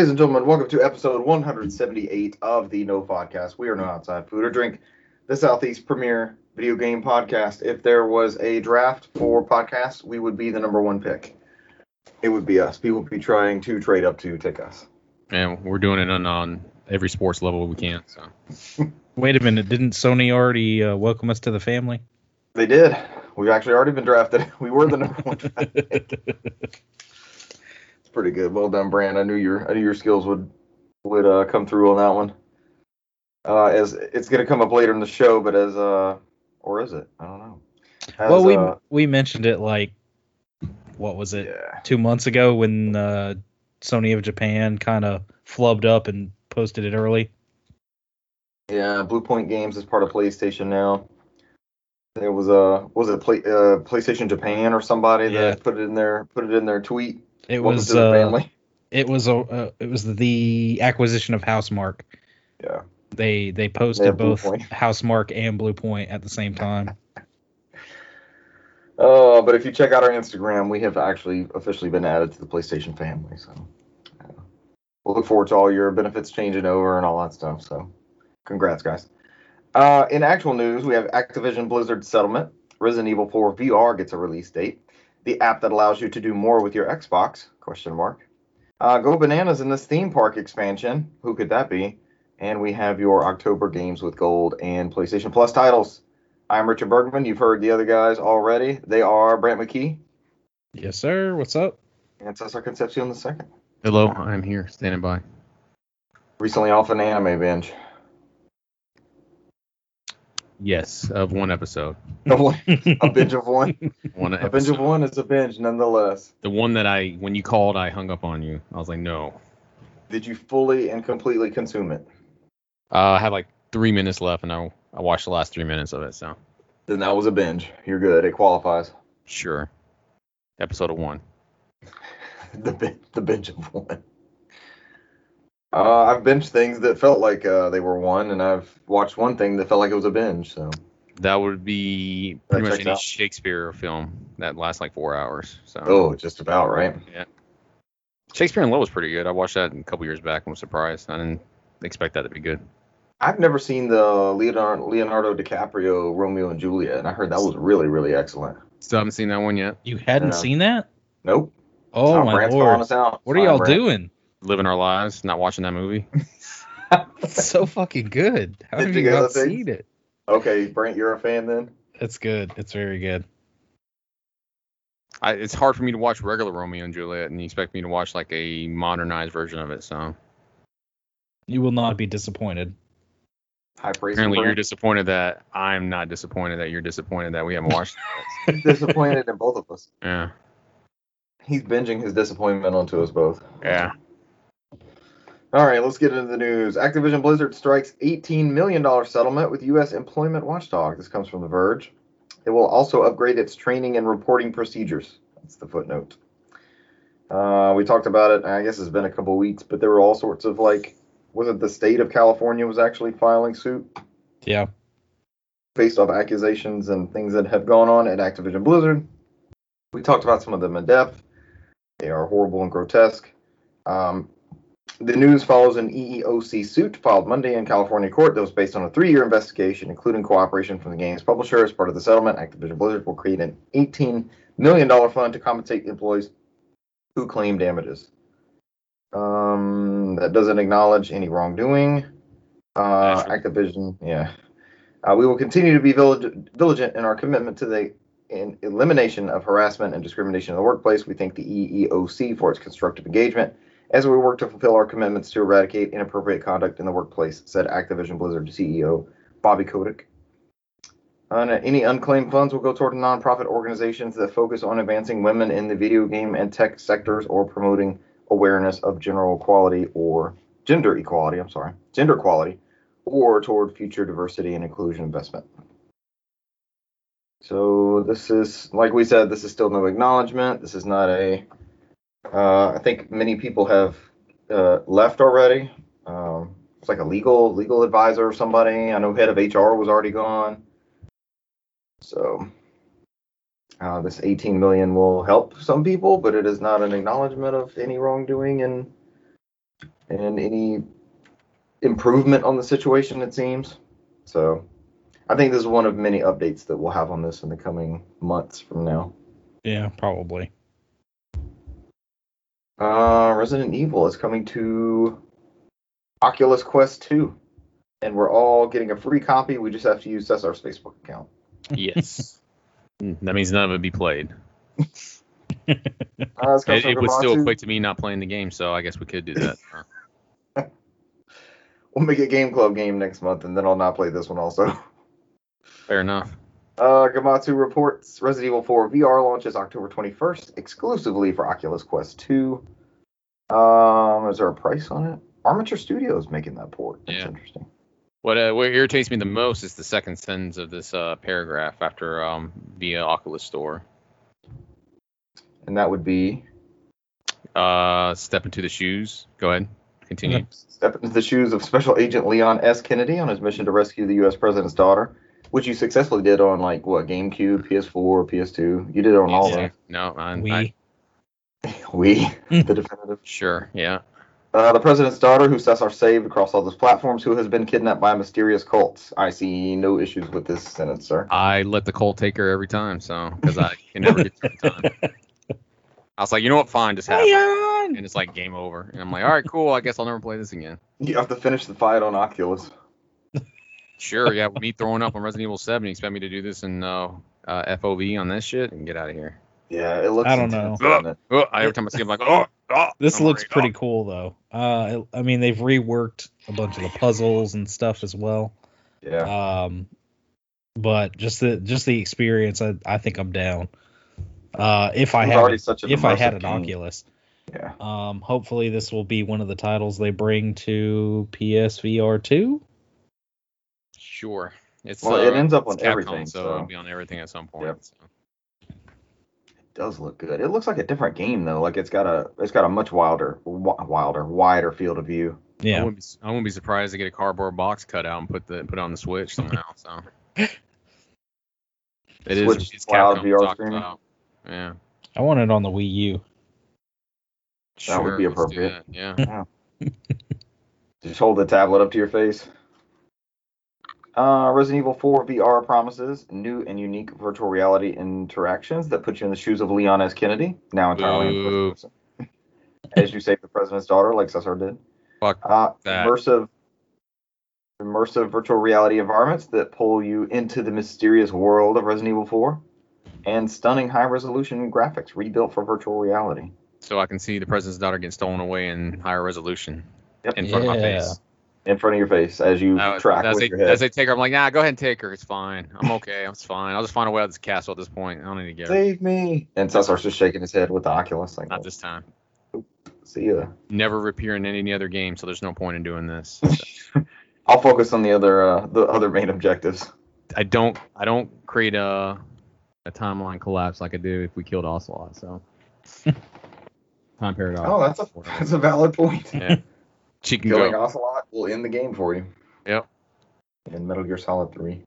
Ladies and gentlemen, welcome to episode 178 of the No Podcast. We are no outside food or drink, the Southeast premier video game podcast. If there was a draft for podcasts, we would be the number one pick. It would be us. People would be trying to trade up to take us. And we're doing it on, on every sports level we can. So Wait a minute, didn't Sony already uh, welcome us to the family? They did. We've actually already been drafted. We were the number one pick. It's pretty good. Well done, Brant. I knew your I knew your skills would would uh, come through on that one. Uh, as it's gonna come up later in the show, but as uh, or is it? I don't know. As, well, we uh, we mentioned it like what was it yeah. two months ago when uh, Sony of Japan kind of flubbed up and posted it early. Yeah, Bluepoint Games is part of PlayStation now. There was a was it play, uh, PlayStation Japan or somebody Yeah. that put it in their put it in their tweet. It Welcome was the uh, family. it was a uh, it was the acquisition of Housemarque. Yeah. They they They posted Blue both. Housemarque and Bluepoint at the same time. Uh, but if you check out our Instagram, we have actually officially been added to the PlayStation family. So uh, we'll look forward to all your benefits changing over and all that stuff. So congrats, guys. Uh, in actual news, we have Activision Blizzard settlement. Resident Evil 4 VR gets a release date. The app that allows you to do more with your Xbox? Question mark. Uh, go bananas in this theme park expansion. Who could that be? And we have your October games with gold and PlayStation Plus titles. I'm Richard Bergman. You've heard the other guys already. They are Brant McKee Yes, sir. What's up? and Cesar Concepcion the second. hello, I'm here standing by. Recently off an anime binge. Yes, of one episode. a binge of one. One A binge of one is a binge nonetheless. The one that I when you called, I hung up on you. I was like, no. Did you fully and completely consume it? Uh, I had like three minutes left, and I I watched the last three minutes of it. So Then that was a binge. You're good. It qualifies. sure. Episode of one. the the binge of one. Uh, I've binged things that felt like uh, they were one, and I've watched one thing that felt like it was a binge. So That would be That pretty much any out. Shakespeare film that lasts like four hours. So oh, just about right. Yeah. Shakespeare in Love was pretty good. I watched that a couple years back and was surprised. I didn't expect that to be good. I've never seen the Leonardo, Leonardo DiCaprio Romeo and Juliet, and I heard that was really really excellent. Still haven't seen that one yet. You hadn't Yeah. seen that? Nope. Oh Tom my Brandt's lord! us out. What are y'all Brant. doing? Living our lives, not watching that movie. It's so fucking good. How Did have you you go not to the seen it? Okay, Brent, you're a fan then? It's good. It's very good. I, it's hard for me to watch regular Romeo and Juliet, and you expect me to watch like a modernized version of it. So You will not be disappointed. High praise. apparently, you're disappointed that I'm not disappointed that you're disappointed that we haven't watched it. disappointed in both of us. Yeah, He's binging his disappointment onto us both. yeah. All right, let's get into the news. Activision Blizzard strikes $18 million settlement with U.S. Employment Watchdog. This comes from The Verge. It will also upgrade its training and reporting procedures. That's the footnote. Uh, we talked about it. I guess it's been a couple weeks, but there were all sorts of like, was it the state of California was actually filing suit Yeah. based off accusations and things that have gone on at Activision Blizzard. We talked about some of them in depth. They are horrible and grotesque. Um, the news follows an EEOC suit filed Monday in California court that was based on a three year investigation, including cooperation from the game's publisher. As part of the settlement, Activision Blizzard will create an $18 million fund to compensate employees who claim damages. Um, that doesn't acknowledge any wrongdoing. Uh, Activision, yeah. Uh, we will continue to be vigilant diligent in our commitment to the in elimination of harassment and discrimination in the workplace. We thank the EEOC for its constructive engagement as we work to fulfill our commitments to eradicate inappropriate conduct in the workplace, said Activision Blizzard CEO Bobby Kotick. Uh, any unclaimed funds will go toward nonprofit organizations that focus on advancing women in the video game and tech sectors or promoting awareness of general equality or gender equality, I'm sorry, gender equality, or toward future diversity and inclusion investment. So this is, like we said, this is still no acknowledgement. This is not a. Uh, I think many people have uh, left already. Um, it's like a legal legal advisor or somebody. I know head of HR was already gone. So uh, this 18 million will help some people, but it is not an acknowledgement of any wrongdoing and and any improvement on the situation, it seems. So I think this is one of many updates that we'll have on this in the coming months from now. Yeah, probably. Uh, Resident Evil is coming to Oculus Quest 2. And we're all getting a free copy. We just have to use Cesar's Facebook account. Yes. Mm, that means none of it be played. Uh, It, it would still Gematsu. equate to me not playing the game, so I guess we could do that. We'll make a Game Club game next month, and then I'll not play this one also. Fair enough. Uh, Gematsu reports Resident Evil 4 VR launches October 21st, exclusively for Oculus Quest 2. Um, is there a price on it? Armature Studios making that port. That's Yeah. interesting. What uh, what irritates me the most is the second sentence of this uh, paragraph after um, via Oculus Store. And that would be Uh, step into the shoes. Go ahead. Continue. step into the shoes of Special Agent Leon S. Kennedy on his mission to rescue the U.S. president's daughter, which you successfully did on like what GameCube, PS4, PS2. You did it on all of Yeah. No, I, we I, of them. We, the definitive. sure. Yeah. Uh, the president's daughter, who says Cesar saved across all those platforms, who has been kidnapped by a mysterious cult. I see no issues with this sentence, sir. I let the cult take her every time, so because I can never get through time. I was like, you know what? Fine, just have it. And it's like game over. And I'm like, all right, cool. I guess I'll never play this again. You have to finish the fight on Oculus. Sure, yeah. Me throwing up on Resident Evil 7, you expect me to do this in uh, uh, FOV on this shit and get out of here. Yeah, it looks. I don't know. doesn't it? Oh, every time I see him, I'm like, oh, oh. This I'm looks like, pretty cool though. Uh, I mean, they've reworked a bunch of the puzzles and stuff as well. Yeah. Um, but just the just the experience, I, I think I'm down. Uh, if I had such an if I had an game. Oculus, Yeah. um, hopefully this will be one of the titles they bring to PSVR two. Sure. It's, Well, uh, it ends up on Capcom, everything, so, so- it'll be on everything at some point. Yep. so. It does look good. It looks like a different game though. Like it's got a it's got a much wilder wilder wider field of view. I Yeah, wouldn't, be, I wouldn't be surprised to get a cardboard box cut out and put the put on the Switch somehow. So it is Switch it's cloud Capcom VR talking streaming? about. Yeah, I want it on the Wii U. That would be appropriate. that, Yeah. Just hold the tablet up to your face. Uh, Resident Evil 4 VR promises new and unique virtual reality interactions that put you in the shoes of Leon S. Kennedy, now entirely in first person. As you save the president's daughter, like Cesar did. Fuck Uh, that. immersive, immersive virtual reality environments that pull you into the mysterious world of Resident Evil 4, and stunning high resolution graphics rebuilt for virtual reality. So I can see the president's daughter getting stolen away in higher resolution Yep. in front of my face. In front of your face as you Now, track as, with they, your head. as they take her, I'm like, nah, go ahead and take her. It's fine. I'm okay. It's fine. I'll just find a way out of this castle at this point. I don't need to get her. Save me! And Cesar's just shaking his head with the Oculus, like, Not this time. see ya. Never appear in any other game, so there's no point in doing this. I'll focus on the other uh, the other main objectives. I don't I don't create a a timeline collapse like I do if we killed Ocelot. So time paradox. Oh, that's a that's a valid point. yeah. She can Killing go. Ocelot will end the game for you. Yep. In Metal Gear Solid 3.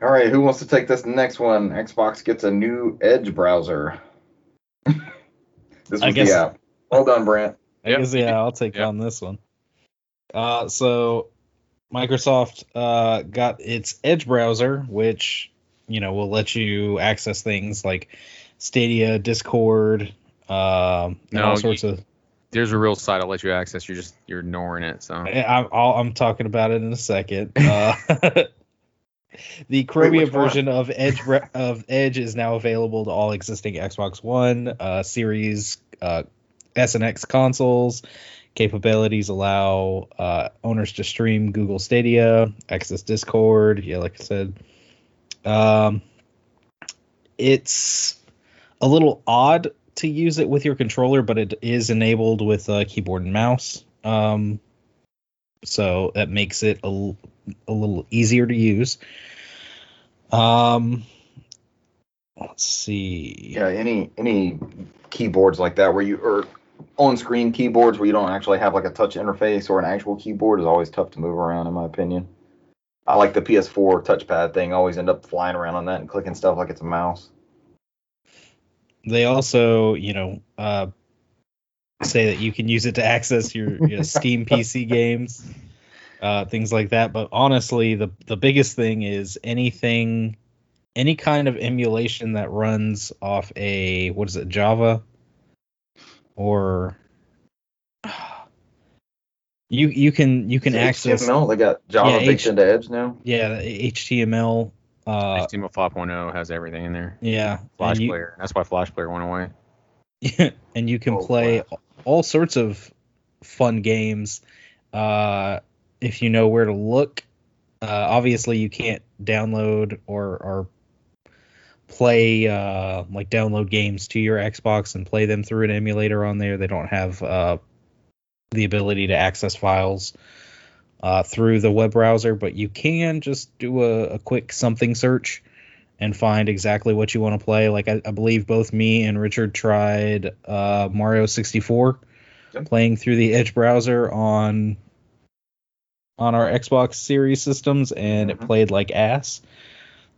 All right, who wants to take this next one? Xbox gets a new Edge browser. this was I guess- the app. Well done, Brant. I Yep. guess yeah, I'll take Yep. on this one. Uh, so Microsoft uh, got its Edge browser, which you know will let you access things like Stadia, Discord, um, and No, all you- sorts of. There's a real site I'll let you access. You're just you're ignoring it. So I, I'm, I'll, I'm talking about it in a second. Uh, the Chromium which one? version of Edge of Edge is now available to all existing Xbox One, uh, Series, uh, S and X consoles. Capabilities allow uh, owners to stream Google Stadia, access Discord. Yeah, like I said, um, it's a little odd to use it with your controller, but it is enabled with a keyboard and mouse. Um, so that makes it a little easier to use. Um, let's see. Yeah, any any keyboards like that where you or on-screen keyboards where you don't actually have like a touch interface or an actual keyboard is always tough to move around in my opinion. I like the PS4 touchpad thing. I always end up flying around on that and clicking stuff like it's a mouse. They also, you know, uh, say that you can use it to access your, your Steam PC games, uh, things like that. But honestly, the the biggest thing is anything, any kind of emulation that runs off a what is it, Java, or you you can you can access HTML. They got Java Yeah, baked H- into Edge now. yeah HTML. Uh, HTML 5.0 has everything in there. yeah, Flash you- Player. That's why Flash Player went away. and you can Oh, play Flash. all sorts of fun games uh, if you know where to look. Uh, obviously, you can't download or or play uh, like download games to your Xbox and play them through an emulator on there. They don't have uh, the ability to access files uh, through the web browser, but you can just do a, a quick something search and find exactly what you want to play. Like I, I believe both me and Richard tried uh, Mario 64, Yep. playing through the Edge browser on on our Xbox Series systems, and it Mhm. played like ass.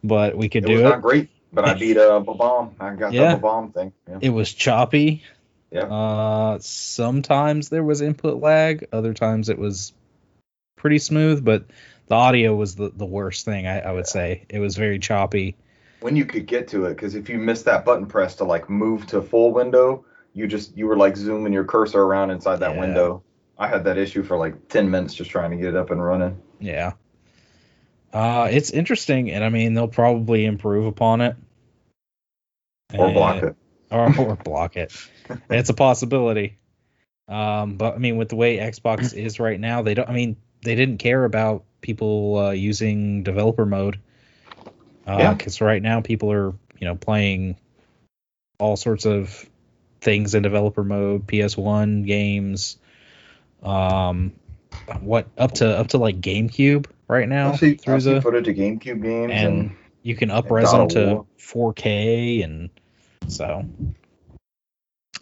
But we could It was do it. not great, but I beat uh, bomb. I got Yeah. the bomb thing. Yeah. It was choppy. Yeah. Uh, sometimes there was input lag. Other times it was pretty smooth, but the audio was the, the worst thing. I, I would say it was very choppy. when you could get to it because if you missed that button press to like move to full window you just you were like zooming your cursor around inside that Yeah. window i had that issue for like 10 minutes just trying to get it up and running Yeah. Uh, it's interesting, and I mean they'll probably improve upon it. or block Uh, it or, or block it. it's a possibility. Um, but I mean, with the way Xbox is right now, they don't. I mean, they didn't care about people uh, using developer mode. Yeah. Because right now, people are you know playing all sorts of things in developer mode, PS1 games. Um, what up to up to like GameCube right now i've seen, through I've the footage of gamecube games and and, you can upres them to 4K and so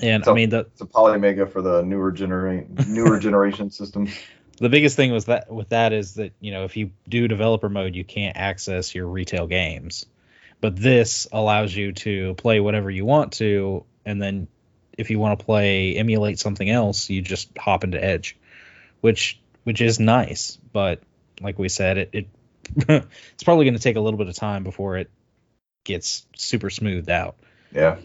and So- I mean the it's a polymega for the newer generation newer generation systems the biggest thing was that with that is that you know if you do developer mode you can't access your retail games. But this allows you to play whatever you want to and then if you want to play emulate something else you just hop into edge which which is nice. But like we said it, it it's probably going to take a little bit of time before it gets super smoothed out. Yeah.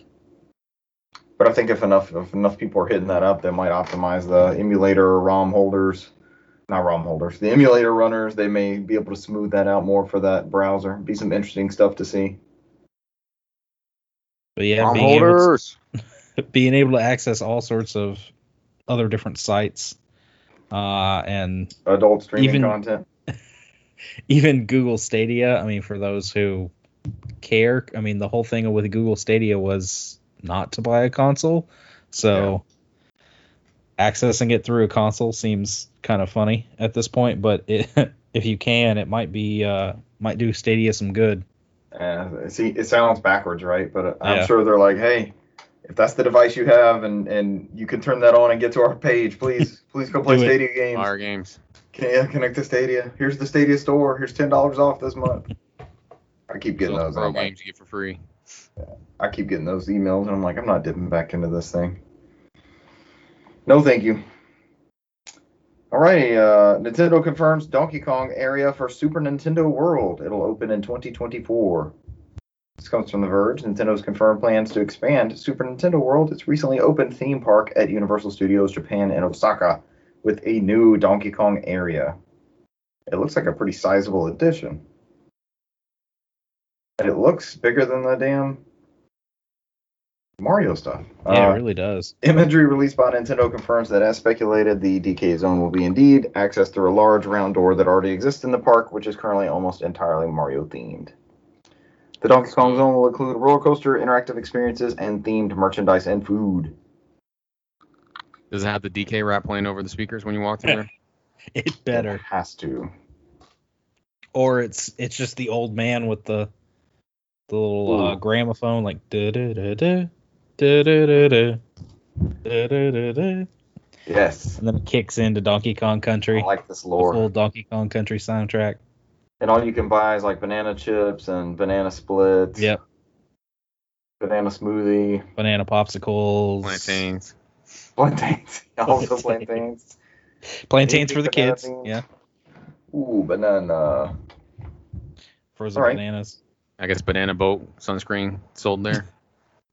But i think if enough if enough people are hitting that up they might optimize the emulator or rom holders not rom holders. The emulator runners they may be able to smooth that out more for that browser. Be some interesting stuff to see. But yeah Arm being able, holders. to, being able to access all sorts of other different sites uh and adult streaming Even- content. even Google Stadia, I mean, for those who care, I mean, the whole thing with Google Stadia was not to buy a console. So accessing it through a console seems kind of funny at this point, but it, if you can, it might be, uh, might do Stadia some good. Uh, see, it sounds backwards, right? But I'm Yeah. sure they're like, hey, if that's the device you have and, and you can turn that on and get to our page, please, please go play Do it. Stadia games. Fire games. Can yeah, connect to Stadia. Here's the Stadia store. Here's ten dollars off this month. I keep getting Those those. pro I'm like, games you get for free. I keep getting those emails, and I'm like, I'm not dipping back into this thing. No, thank you. Alrighty, uh, Nintendo confirms Donkey Kong area for Super Nintendo World. It'll open in 2024. This comes from The Verge. Nintendo's confirmed plans to expand Super Nintendo World, its recently opened theme park at Universal Studios Japan in Osaka, with a new Donkey Kong area. It looks like a pretty sizable addition. And it looks bigger than the damn Mario stuff. Yeah, Uh, it really does. Imagery released by Nintendo confirms that, as speculated, the DK zone will be indeed accessed through a large round door that already exists in the park, which is currently almost entirely Mario themed. The Donkey Kong zone will include roller coaster, interactive experiences, and themed merchandise and food. Does it have the DK rap playing over the speakers when you walk through there? It better. It has to. Or it's it's just the old man with the the little uh, gramophone, like da da da da Yes. and then it kicks into Donkey Kong Country. I like this the lore. full Donkey Kong Country soundtrack. And all you can buy is like banana chips and banana splits. Yep, Banana smoothie. banana popsicles. Plantains. Plantains. Also Plantains. plantains. Plantains for the kids. beans. Yeah. Ooh, banana. Frozen All right. bananas. I guess banana boat sunscreen sold there.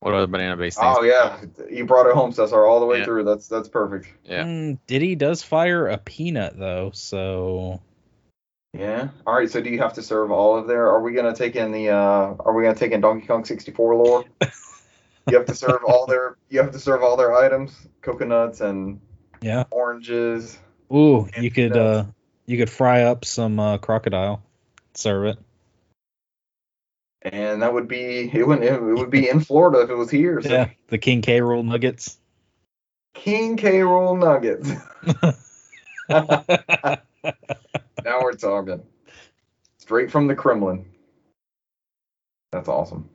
What other banana based things? Oh yeah, you brought it home, Cesar, all the way Yeah. through. That's that's perfect. Yeah. Mm, Diddy does fire a peanut though, so Yeah. All right. So do you have to serve all of there? Are we gonna take in the? uh Are we gonna take in Donkey Kong 64 lore? you have to serve all their. You have to serve all their items, coconuts and yeah. oranges. Ooh, And you could peanuts. uh you could fry up some uh, crocodile, serve it. And that would be it. Would it would be in Florida if it was here. So Yeah, the King K. Rool nuggets. King K. Rool nuggets. now we're talking. Straight from the Kremlin. That's awesome.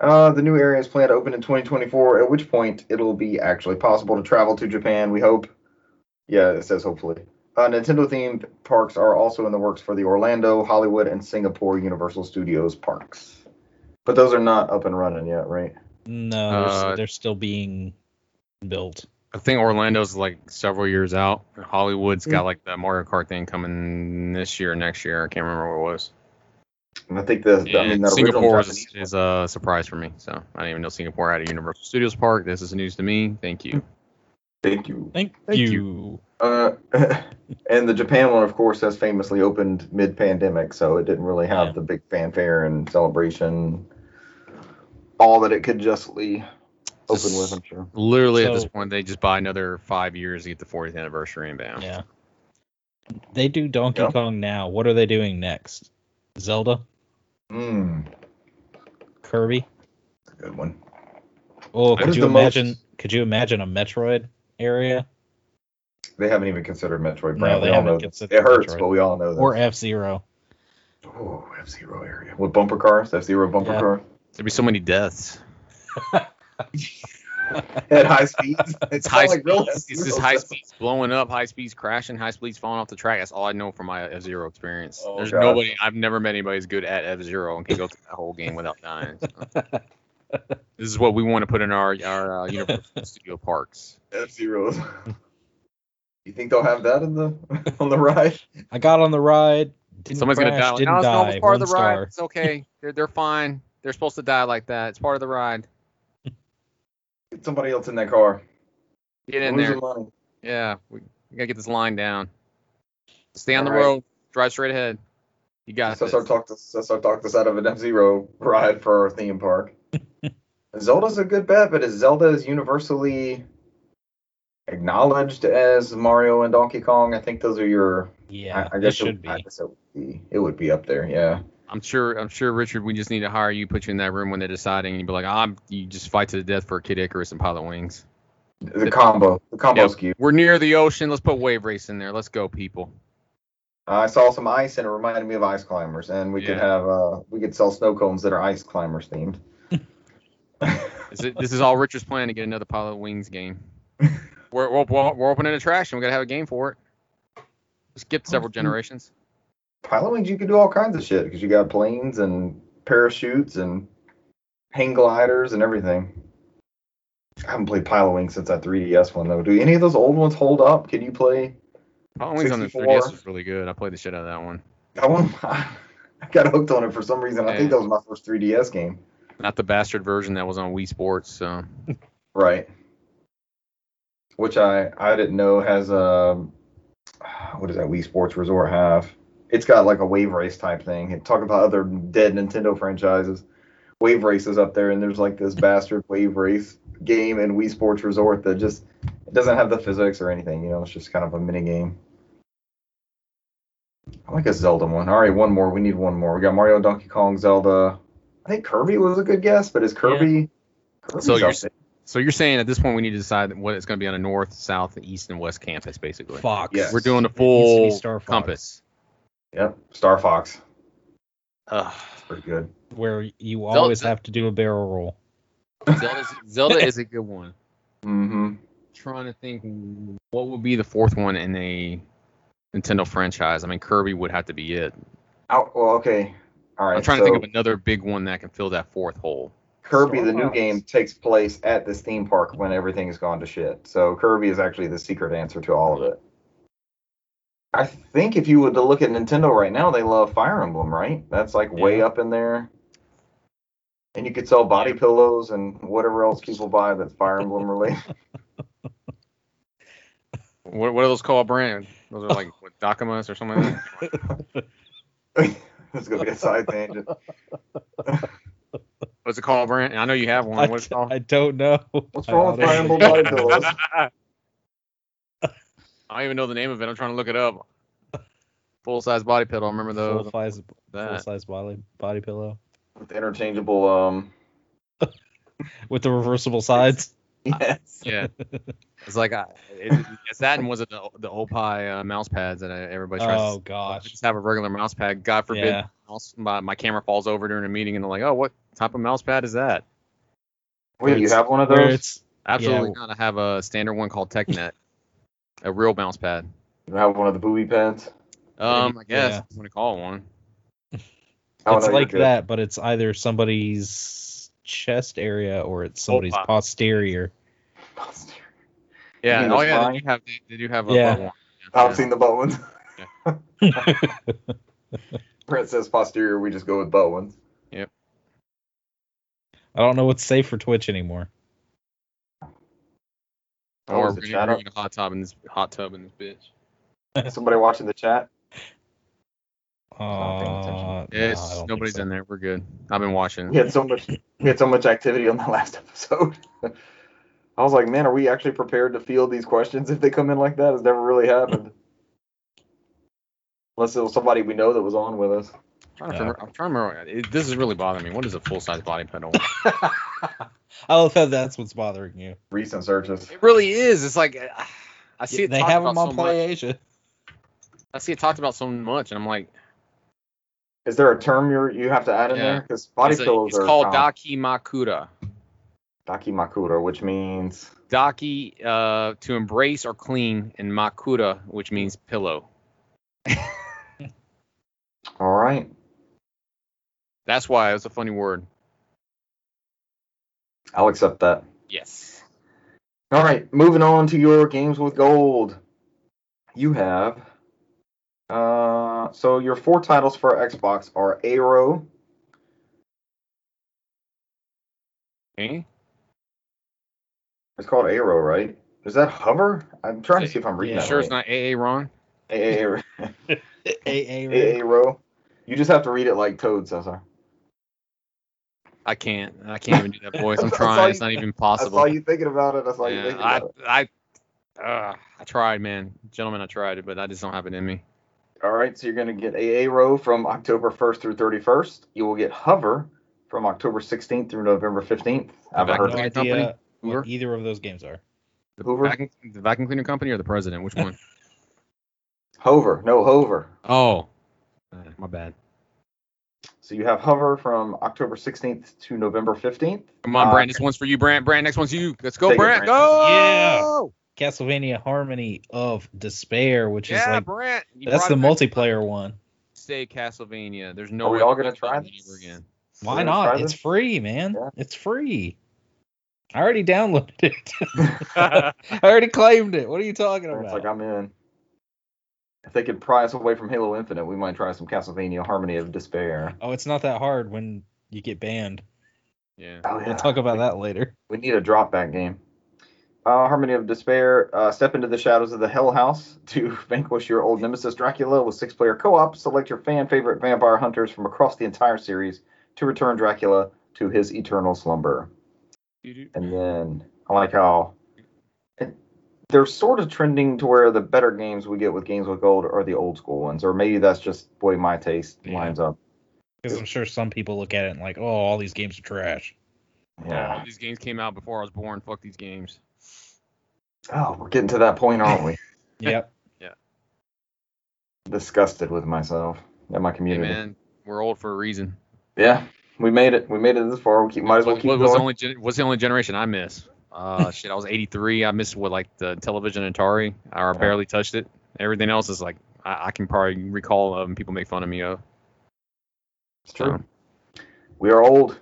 Uh, the new area is planned to open in 2024, at which point it'll be actually possible to travel to Japan, we hope. Yeah, it says hopefully. Uh, Nintendo themed parks are also in the works for the Orlando, Hollywood, and Singapore Universal Studios parks. But those are not up and running yet, right? no, they're, Uh, they're still being built. I think Orlando's like several years out. Hollywood's Hmm. got like the Mario Kart thing coming this year, next year. I can't remember what it was. And I think the, the I mean, And Singapore is, is a surprise for me. So I didn't even know Singapore had a Universal Studios park. This is news to me. Thank you. Thank you. Thank, Thank you. you. Uh, and the Japan one, of course, has famously opened mid-pandemic, so it didn't really have Yeah. the big fanfare and celebration, all that it could justly open with. I'm sure. Literally at this point, they just buy another five years to get the 40th anniversary and bam. Yeah. They do Donkey Yeah. Kong now. What are they doing next? Zelda? Hmm, Kirby? A good one. Oh, What could you the most- imagine could you imagine a Metroid area? They haven't even considered Metroid. No, they we all haven't know considered It hurts, Metroid. but we all know that. Or F Zero. oh, F Zero area with bumper cars. F Zero bumper Yeah. car There'd be so many deaths. at high speeds. It's high not like real speeds. It's F-Zero. just high speeds blowing up, high speeds crashing, high speeds falling off the track. That's all I know from my F Zero experience. Oh, There's gosh. nobody. I've never met anybody who's good at F Zero and can go through that whole game without dying. so. this is what we want to put in our our uh, Universal Studio parks. F Zeros. You think they'll have that in the on the ride? I got on the ride. Didn't Somebody's crash, gonna die. Like, Didn't no, it's, no, die. it's part one of the ride. It's okay. They're they're fine. They're supposed to die like that. It's part of the ride. Get somebody else in that car. Get in Lose there. Yeah, we, we gotta get this line down. Stay on the All right. road. Drive straight ahead. You got So this. start talk to so start talk us out of an F Zero ride for our theme park. Zelda's a good bet, but is Zelda is universally acknowledged as Mario and Donkey Kong? I think those are your. Yeah, I, I it guess should I be. guess it would be. It would be up there. Yeah. I'm sure. I'm sure, Richard. We just need to hire you, put you in that room when they're deciding, and you be like, "I'm." You just fight to the death for Kid Icarus and Pilotwings. The combo. The combo Yep. scheme. We're near the ocean. Let's put Wave Race in there. Let's go, people. I saw some ice and it reminded me of ice climbers, and we could have uh we could sell snow cones that are ice climbers themed. Is it, this is all Richard's plan to get another Pilotwings game. We're, we're, we're opening attraction. We gotta have a game for it. Skip several mm-hmm. generations. Pilotwings, you could do all kinds of shit because you got planes and parachutes and hang gliders and everything. I haven't played Pilotwings since that 3DS one though. Do any of those old ones hold up? Can you play Pilotwings on the 3DS was really good. I played the shit out of that one. that one? I got hooked on it for some reason. I think that was my first 3DS game. Not the bastard version that was on Wii Sports. So Right. Which I I didn't know has a um, what does that Wii Sports Resort have? It's got like a wave race type thing. And Talk about other dead Nintendo franchises. Wave race is up there, and there's like this bastard wave race game in Wii Sports Resort that just it doesn't have the physics or anything. You know, it's just kind of a mini game. I like a Zelda one. All right, one more. We need one more. We got Mario, Donkey Kong, Zelda. I think Kirby was a good guess, but is Kirby? Kirby's So you're. So you're saying at this point we need to decide what it's going to be on a north, south, east, and west campus, basically. Fox. Yes. We're doing a It needs to be full Star Fox, compass. Yep, Star Fox. Ugh. It's pretty good. Where you Zelda- always have to do a barrel roll. Zelda's, Zelda is a good one. Mm-hmm. trying to think what would be the fourth one in a Nintendo franchise. I mean, Kirby would have to be it. Oh, well, okay. All right. I'm trying so, to think of another big one that can fill that fourth hole. Kirby, the new game, takes place at this theme park when everything has gone to shit. So Kirby is actually the secret answer to all of it. I think if you were to look at Nintendo right now, they love Fire Emblem, right? That's like way Yeah. up in there. And you could sell body pillows and whatever else people buy that's Fire Emblem related. What, what are those called, Brant? Those are like what, Dakamas or something like that? it's gonna be a side tangent. What's it called, Brant? I know you have one. What's it called? I don't know. What's wrong with Fire honestly- Emblem body pillows? I don't even know the name of it. I'm trying to look it up. Full size body pillow. Remember those? Full size, full size body body pillow With interchangeable um with the reversible sides. yes. Yeah. It's like I, it, it's that and was it the the oppai uh, mouse pads that uh, everybody tries Oh to gosh. just have a regular mouse pad. God forbid Yeah. Mouse, my, my camera falls over during a meeting and they're like, oh, what type of mouse pad is that? Wait, you have one of those? it's Absolutely Yeah. not. I have a standard one called TechNet, a real mouse pad. You have one of the booby pads? Um, I guess Yeah. I'm gonna call it one. Oh, it's like that, but it's either somebody's chest area or it's somebody's oppai. posterior. Yeah. mean Oh the yeah, they spine? do have they, they do have a Yeah. butt one. I've seen the butt ones. Brent says posterior, we just go with butt ones. Yep. I don't know what's safe for Twitch anymore. Oh, Or is we're the chat bring up? in a hot tub in this hot tub in this bitch. Somebody watching the chat? Uh, paying attention. no, I It's don't think nobody's so. in there. We're good. I've been watching. We had so much we had so much activity on the last episode. I was like, man, are we actually prepared to field these questions if they come in like that? It's never really happened. Unless it was somebody we know that was on with us. I'm trying to remember. I'm trying to remember. It, this is really bothering me. What is a full size body pedal? I love how that's what's bothering you. Recent searches. it really is. It's like uh, I see it. they talked have about them on so much. Play Asia. I see it talked about so much, and I'm like, Is there a term you you have to add in Yeah. there? Because body it's, a- pillows it's are called common. daki makura. Daki Makura, which means Daki uh, to embrace or clean, and makura, which means pillow. all right. That's why it's a funny word. I'll accept that. Yes. All right, moving on to your games with gold. You have uh so your four titles for Xbox are Aaero, Okay. it's called Aaero, right? Is that Hover? I'm trying to see if I'm reading Sure, right. it's not AA Ron. Aaero. AA Aero. You just have to read it like Toad, Cesar. I can't. I can't even do that voice. I'm trying. It's you- not even possible. saw you thinking about it. Saw you Yeah, thinking I, about it. I, uh, I tried, man, gentlemen. I tried it, but I just don't have it in me. All right, so you're going to get Aaero from October 1st through 31st. You will get Hover from October 16th through November 15th. I've heard No idea Company? what Hoover? either of those games are. Hoover. Vacuum, the vacuum cleaner company or the president? Which one? Hover. No, Hover. oh, uh, my bad. So you have Hover from October 16th to November 15th. Come on, Uh, This one's for you, Brant. Brant, next one's you. Let's go, Take it, Brant. Brant. Go. Castlevania Harmony of Despair, which is Yeah, like Brant. that's the brought it multiplayer one. Say Castlevania. There's no Are we way all gonna try this? again. Why We're not? It's this? free, man. Yeah. It's free. I already downloaded it. I already claimed it. What are you talking about? It's about? like I'm in. If they could pry us away from Halo Infinite, we might try some Castlevania Harmony of Despair. oh, it's not that hard when you get banned. Yeah. Oh We'll talk about that later. We need a drop back game. Uh, Harmony of Despair. Uh, step into the shadows of the Hell House to vanquish your old nemesis Dracula with six player co op. Select your fan favorite vampire hunters from across the entire series to return Dracula to his eternal slumber. And then I like how it, they're sort of trending to where the better games we get with games with gold are the old school ones, or maybe that's just the way my taste Yeah. lines up. Because I'm sure some people look at it and like, oh, all these games are trash. Yeah. These games came out before I was born. Fuck these games. Oh, we're getting to that point, aren't we? Yep. Yeah. Disgusted with myself and my Hey, community. man, we're old for a reason. Yeah, we made it. We made it this far. We keep, might as well What- keep what was the only gen- what's the only generation I miss? Uh, shit, I was 83. I missed what like the television Atari. I barely touched it. Everything else is like I, I can probably recall of and people make fun of me of. It's true. We are old.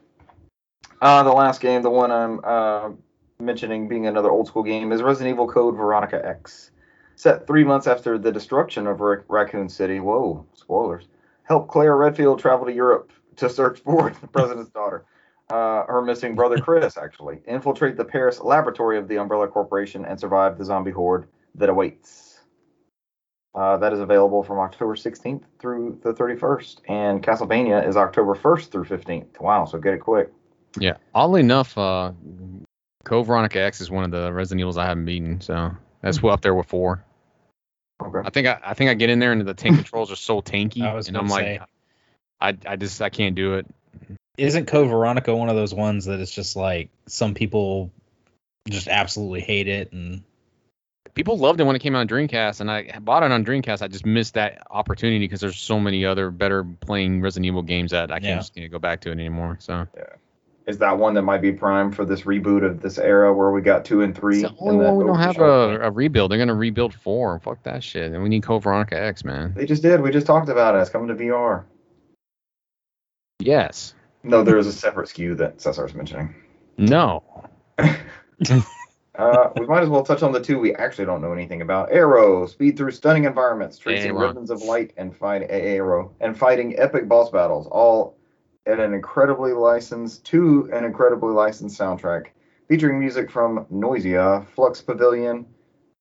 Uh, the last game, the one I'm uh, mentioning being another old school game, is Resident Evil Code Veronica X. Set three months after the destruction of Ra- Raccoon City. Whoa, spoilers. Help Claire Redfield travel to Europe to search for the president's daughter. Uh, her missing brother Chris, actually. Infiltrate the Paris laboratory of the Umbrella Corporation and survive the zombie horde that awaits. Uh, that is available from October 16th through the 31st. And Castlevania is October 1st through 15th. Wow, so get it quick. Yeah. Oddly enough, uh, Code Veronica X is one of the Resident Evils I haven't beaten, so that's well up there with four. Okay. I think I, I think I get in there and the tank controls are so tanky, I was and I'm gonna like. I I just I can't do it. Isn't Code Veronica one of those ones that it's just like some people just absolutely hate it and People loved it when it came out on Dreamcast, and I bought it on Dreamcast. I just missed that opportunity because there's so many other better playing Resident Evil games that I can't Yeah. just you know, go back to it anymore. So Is that one that might be prime for this reboot of this era where we got two and three? it's the only one we don't have a, a rebuild. They're gonna rebuild four. Fuck that shit. And we need Code Veronica X, man. They just did. We just talked about it. It's coming to VR. Yes. No, there is a separate SKU that Cesar's mentioning. No. Uh, we might as well touch on the two we actually don't know anything about. Arrow, speed through stunning environments, tracing Arrow. ribbons of light, and fight Arrow, and fighting epic boss battles, all at an incredibly licensed to an incredibly licensed soundtrack, featuring music from Noisia, Flux Pavilion,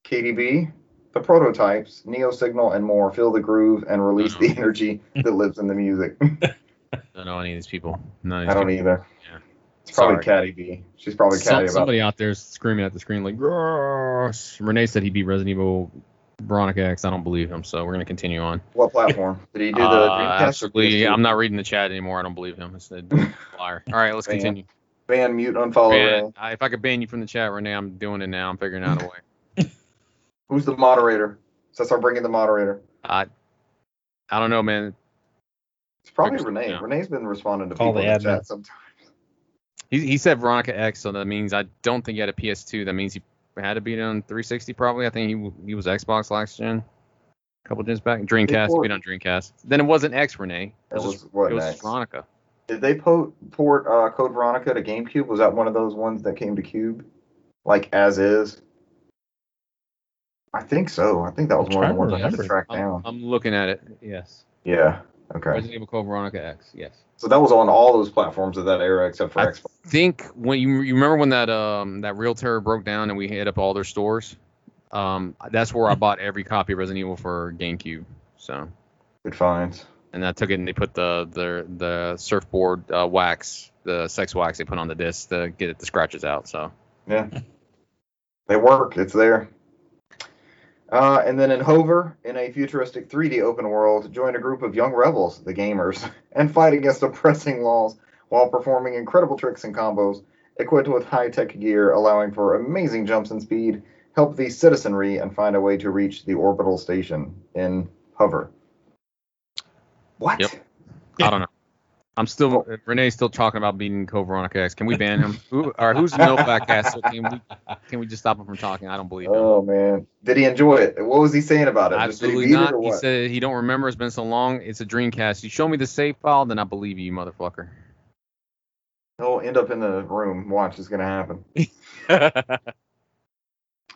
Katy B, the prototypes, Neosignal, and more. Feel the groove and release the energy that lives in the music. don't know any of these people. None of I don't people. either. Yeah. It's probably Sorry. Katy B. She's probably Some- Caddy about somebody out there is screaming at the screen like, "Gross." Renee said he beat Resident Evil Veronica X. I don't believe him, so we're gonna continue on. what platform did he do? The Uh, Dreamcast absolutely, I'm not reading the chat anymore. I don't believe him. It's a liar. All right, let's Ban. continue. ban, mute, unfollow. Ban- Renee. I- if I could ban you from the chat, Renee, I'm doing it now. I'm figuring out a way. Who's the moderator? Let's start bringing the moderator. I, I don't know, man. It's probably Figure something Renee. out. Renee's been responding to Call people the in the chat sometimes. He, he said Veronica X, so that means I don't think he had a PS2. That means he had to beat it on 360 probably. I think he he was Xbox last gen. A couple gens back. Dreamcast, port- beat on Dreamcast. Then it wasn't X, Renee. It That was, was just, what it was next? Veronica. Did they po- port uh, Code Veronica to GameCube? Was that one of those ones that came to Cube, like as is? I think so. I think that was I'm one of the ones to I had to remember. track I'm, down. I'm looking at it. Yes. Yeah. Okay. Resident Evil Code Veronica X. Yes. So that was on all those platforms of that era except for I Xbox. I think when you, you remember when that um that realtor broke down and we hit up all their stores, um that's where I bought every copy of Resident Evil for GameCube. So Good finds. and I took it and they put the the the surfboard uh, wax, the sex wax they put on the disc to get it the scratches out. So Yeah. They work. It's there. Uh, and then in Hover, in a futuristic 3D open world, join a group of young rebels, the gamers, and fight against oppressing laws while performing incredible tricks and combos, equipped with high-tech gear allowing for amazing jumps and speed. Help the citizenry and find a way to reach the orbital station in Hover. What? Yep. I don't know. I'm still oh. Renee's still talking about beating Code Veronica X. Can we ban him? Who or who's ass? So can we can we just stop him from talking? I don't believe him. Oh man, did he enjoy it? What was he saying about it? Absolutely he not. it He said he don't remember. It's been so long. It's a Dreamcast. You show me the save file, then I believe you, motherfucker. He'll end up in the room. Watch, it's gonna happen.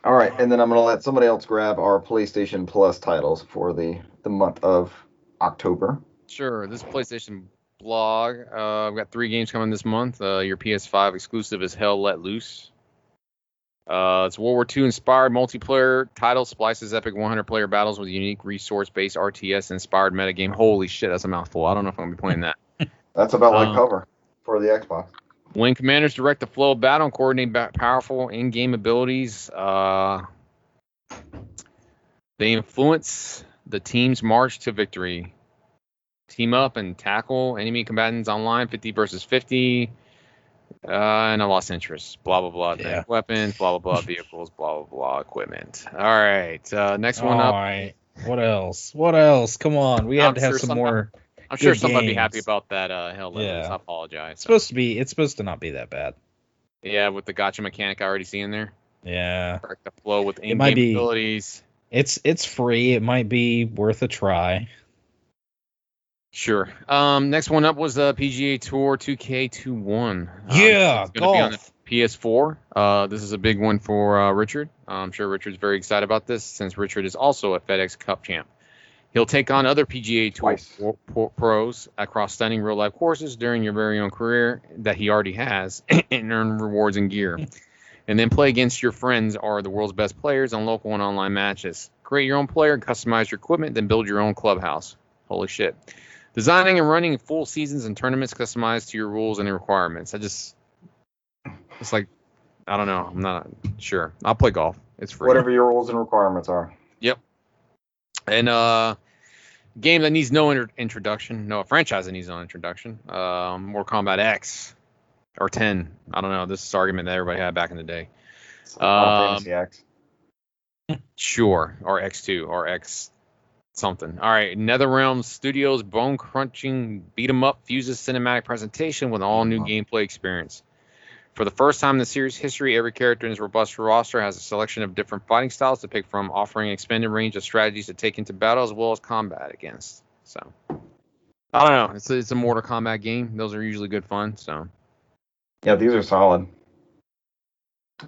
All right, and then I'm gonna let somebody else grab our PlayStation Plus titles for the the month of October. Sure. This PlayStation blog. Uh, I've got three games coming this month. Uh, your PS5 exclusive is Hell Let Loose. Uh, it's World War II inspired multiplayer title. Splices epic 100 player battles with unique resource based RTS inspired metagame. Holy shit, that's a mouthful. I don't know if I'm gonna be playing that. That's about like Um, cover for the Xbox. When commanders direct the flow of battle and coordinate ba- powerful in-game abilities, uh, they influence the team's march to victory. Team up and tackle enemy combatants online, 50 versus 50. Uh, and I lost interest. Blah blah blah. Yeah. Weapons. Blah blah blah. Vehicles. Blah blah blah. Equipment. All right. Uh, next one All up. right. What else? What else? Come on. We have I'm to have sure some more. I'm sure somebody be happy about that. Uh, hell, Yeah. I apologize. It's supposed to be. It's supposed to not be that bad. yeah, with the gotcha mechanic I already see in there. Yeah. Direct the flow with in-game might be- abilities. It's it's free. It might be worth a try. Sure. Um, next one up was the PGA Tour 2K21. Um, Yeah, it's gonna be on the golf. PS4. Uh, this is a big one for uh, Richard. I'm sure Richard's very excited about this since Richard is also a FedEx Cup champ. He'll take on other PGA Tour Twice. pro- pro- pros across stunning real life courses during your very own career that he already has and earn rewards and gear. and then play against your friends or the world's best players on local and online matches. Create your own player, customize your equipment, then build your own clubhouse. Holy shit. Designing and running full seasons and tournaments customized to your rules and requirements. I just, it's like, I don't know. I'm not sure. I'll play golf. It's free. Whatever your rules and requirements are. Yep. And uh, game that needs no inter- introduction, no a franchise that needs no introduction. Um, Mortal Kombat X or 10. I don't know. This is argument that everybody had back in the day. Final Um, X. Sure, or X2 or X something. All right, NetherRealm Studios bone crunching beat 'em up fuses cinematic presentation with all new gameplay experience. For the first time in the series history, every character in its robust roster has a selection of different fighting styles to pick from, offering an expanded range of strategies to take into battle as well as combat against. So, I don't know. It's a, it's a Mortal Kombat game. Those are usually good fun. So, Yeah, these are solid.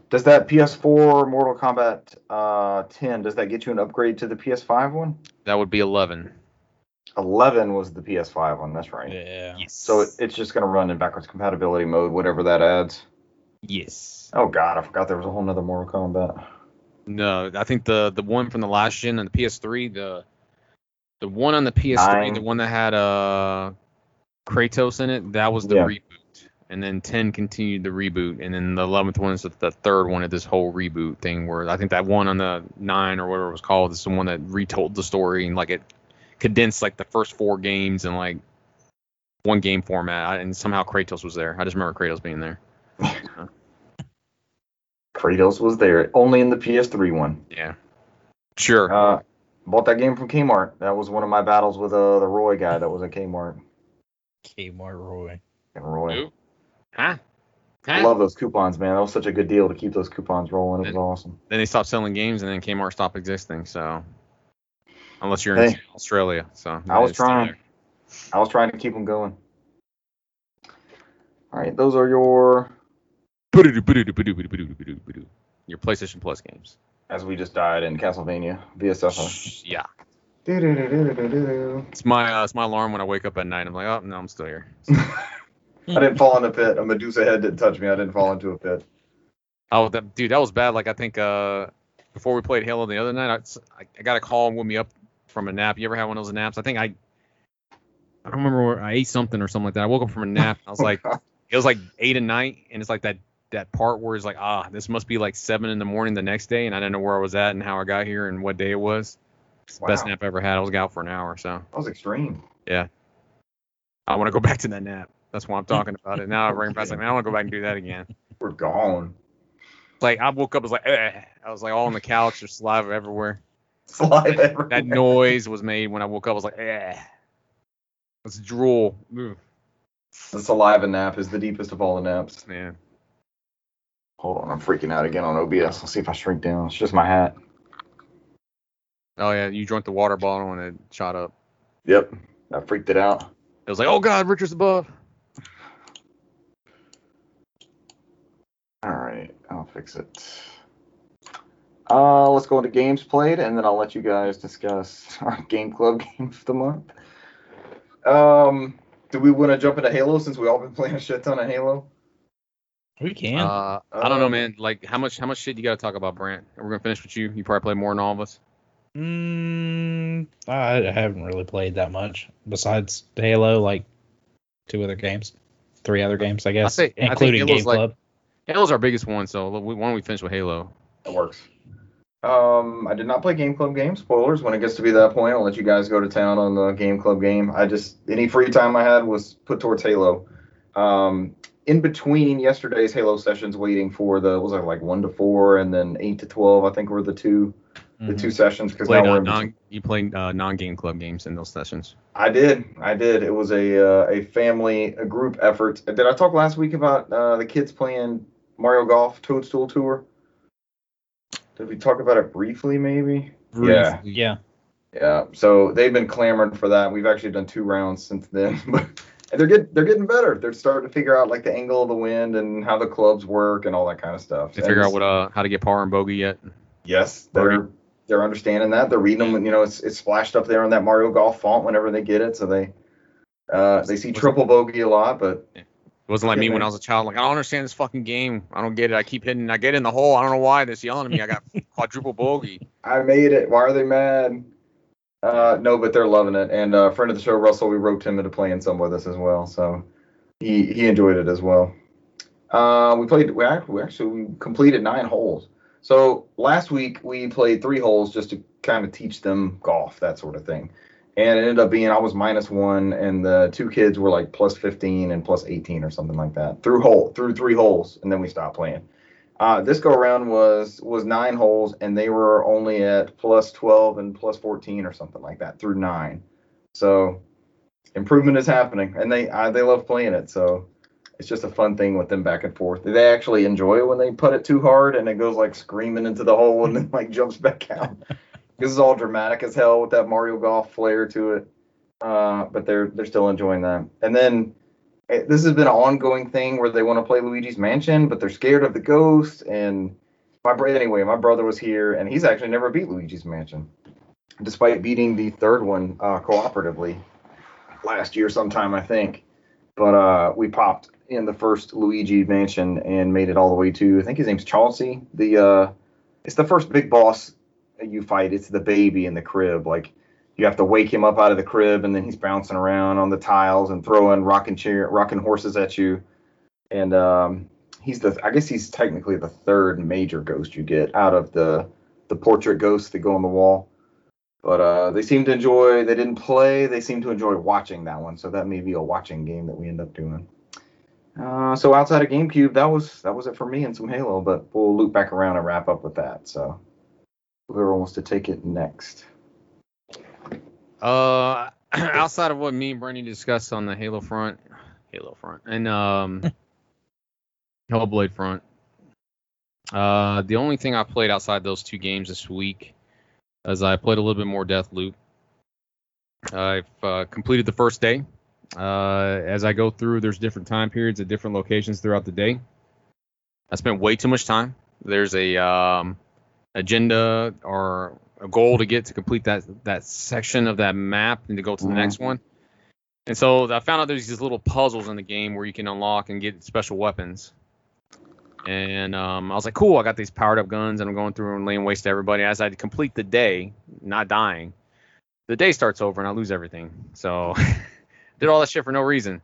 Does that PS4 Mortal Kombat uh, 10 does that get you an upgrade to the PS5 one? that would be 11. 11 was the PS5 one. That's right. Yeah. Yes. So it, it's just gonna run in backwards compatibility mode, whatever that adds. yes. Oh God, I forgot there was a whole nother Mortal Kombat. No, I think the the one from the last gen and the PS3, the the one on the PS3, Nine. the one that had uh Kratos in it, that was the Yeah. reboot. And then 10 continued the reboot, and then the 11th one is the, the third one of this whole reboot thing. Where I think that one on the nine or whatever it was called is the one that retold the story and like it condensed like the first four games in like one game format. And somehow Kratos was there. I just remember Kratos being there. Kratos was there, only in the PS3 one. Yeah, sure. Uh, bought that game from Kmart. That was one of my battles with uh, the Roy guy that was at Kmart. Kmart Roy. And Roy. Who? Huh? I love those coupons, man. That was such a good deal to keep those coupons rolling. It was awesome. then they stopped selling games, and then Kmart stopped existing. So, unless you're in Australia, so I was trying. I was trying to keep them going. All right, those are your, Your PlayStation Plus games. as we just died in Castlevania VSF. Yeah, it's my uh, it's my alarm when I wake up at night. I'm like, oh no, I'm still here. didn't fall in a pit. A Medusa head didn't touch me. I didn't fall into a pit. Oh, that, dude, that was bad. Like I think uh, before we played Halo the other night, I, I got a call and woke me up from a nap. You ever had one of those naps? I think I I don't remember where I ate something or something like that. I woke up from a nap. I was like, it was like eight at night, and it's like that that part where it's like, ah, this must be like seven in the morning the next day, and I didn't know where I was at and how I got here and what day it was. It's the best nap I ever had. I was out for an hour, so that was extreme. Yeah, I want to go back to that nap. That's why I'm talking about it. Now I bring back like, man, I want to go back and do that again. We're gone. Like I woke up, I was like, eh. I was like all on the couch, there's saliva everywhere. Saliva everywhere. That noise was made when I woke up. I was like, eh. Let's drool. Ugh, The saliva nap is the deepest of all the naps. man. Hold on, I'm freaking out again on OBS. Let's see if I shrink down. It's just my hat. Oh yeah, you drank the water bottle and it shot up. Yep, I freaked it out. It was like, oh god, Richard's above. All right, I'll fix it. Uh, let's go into games played, and then I'll let you guys discuss our game club game of the month. Um, do we want to jump into Halo since we all been playing a shit ton of Halo? We can. Uh, I don't know, Um, man. Like how much how much shit you got to talk about, Brant? We're gonna finish with you. You probably play more than all of us. Mm, I haven't really played that much besides Halo, like two other games, three other games, I guess, I think including Halo's Game like- Club. Halo's our biggest one, so why don't we finish with Halo? That works. Um, I did not play Game Club game. Spoilers. When it gets to be that point, I'll let you guys go to town on the Game Club game. I just any free time I had was put towards Halo. Um, in between yesterday's Halo sessions, waiting for the was it like one to four and then eight to twelve. I think were the two the Mhm. two sessions because now we're uh, non you played uh, non game club games in those sessions. I did. I did. It was a uh, a family a group effort. Did I talk last week about uh, the kids playing Mario Golf Toadstool Tour? Did we talk about it briefly? Maybe. Yeah. Yeah. Yeah, so they've been clamoring for that. We've actually done two rounds since then, but and they're getting they're getting better. They're starting to figure out like the angle of the wind and how the clubs work and all that kind of stuff. They And figure out what uh how to get par and bogey yet. Yes, they're they're understanding that. They're reading them. You know, it's it's splashed up there on that Mario Golf font whenever they get it. So they uh they see triple bogey a lot, but It wasn't like Yeah, me when. I was a child. Like I don't understand this fucking game. I don't get it. I keep hitting. I get in the hole. I don't know why. They're yelling at me. I got quadruple bogey. I made it. Why are they mad? Uh, no, but they're loving it. And uh, friend of the show, Russell, we roped him into playing some with us as well, so he he enjoyed it as well. Uh, we played. We actually, we actually completed nine holes. So last week we played three holes just to kind of teach them golf, that sort of thing. And it ended up being I was minus one, and the two kids were like plus 15 and plus 18 or something like that through hole through three holes, and then we stopped playing. Uh, this go around was was nine holes, and they were only at plus 12 and plus 14 or something like that through nine. So improvement is happening, and they uh, they love playing it. So it's just a fun thing with them back and forth. They actually enjoy it when they put it too hard and it goes like screaming into the hole and then like jumps back out. This is all dramatic as hell with that Mario Golf flair to it. Uh, but they're they're still enjoying that. And then eh, this has been an ongoing thing where they want to play Luigi's Mansion, but they're scared of the ghost. And my anyway, my brother was here, and he's actually never beat Luigi's Mansion, despite beating the third one uh, cooperatively last year sometime, I think. But uh, we popped in the first Luigi Mansion and made it all the way to I think his name's Chauncey. The uh, it's the first big boss you fight. It's the baby in the crib, like you have to wake him up out of the crib and then he's bouncing around on the tiles and throwing rocking chair rocking horses at you and um, he's the i guess he's technically the third major ghost you get out of the the portrait ghosts that go on the wall but uh, they seem to enjoy they didn't play they seem to enjoy watching that one so that may be a watching game that we end up doing uh, so outside of GameCube, that was that was it for me and some Halo, but we'll loop back around and wrap up with that. So whoever wants to take it next. Uh, outside of what me and Bernie discussed on the Halo front, Halo front, and um, Hellblade front. Uh, the only thing I played outside those two games this week is I played a little bit more Deathloop. I've uh, completed the first day. Uh, as I go through, there's different time periods at different locations throughout the day. I spent way too much time. There's a um, agenda or a goal to get to complete that that section of that map and to go to the Mhm. next one. And so I found out there's these little puzzles in the game where you can unlock and get special weapons. And um, I was like, cool, I got these powered up guns and I'm going through and laying waste to everybody. As I complete the day, not dying, the day starts over and I lose everything. So did all that shit for no reason.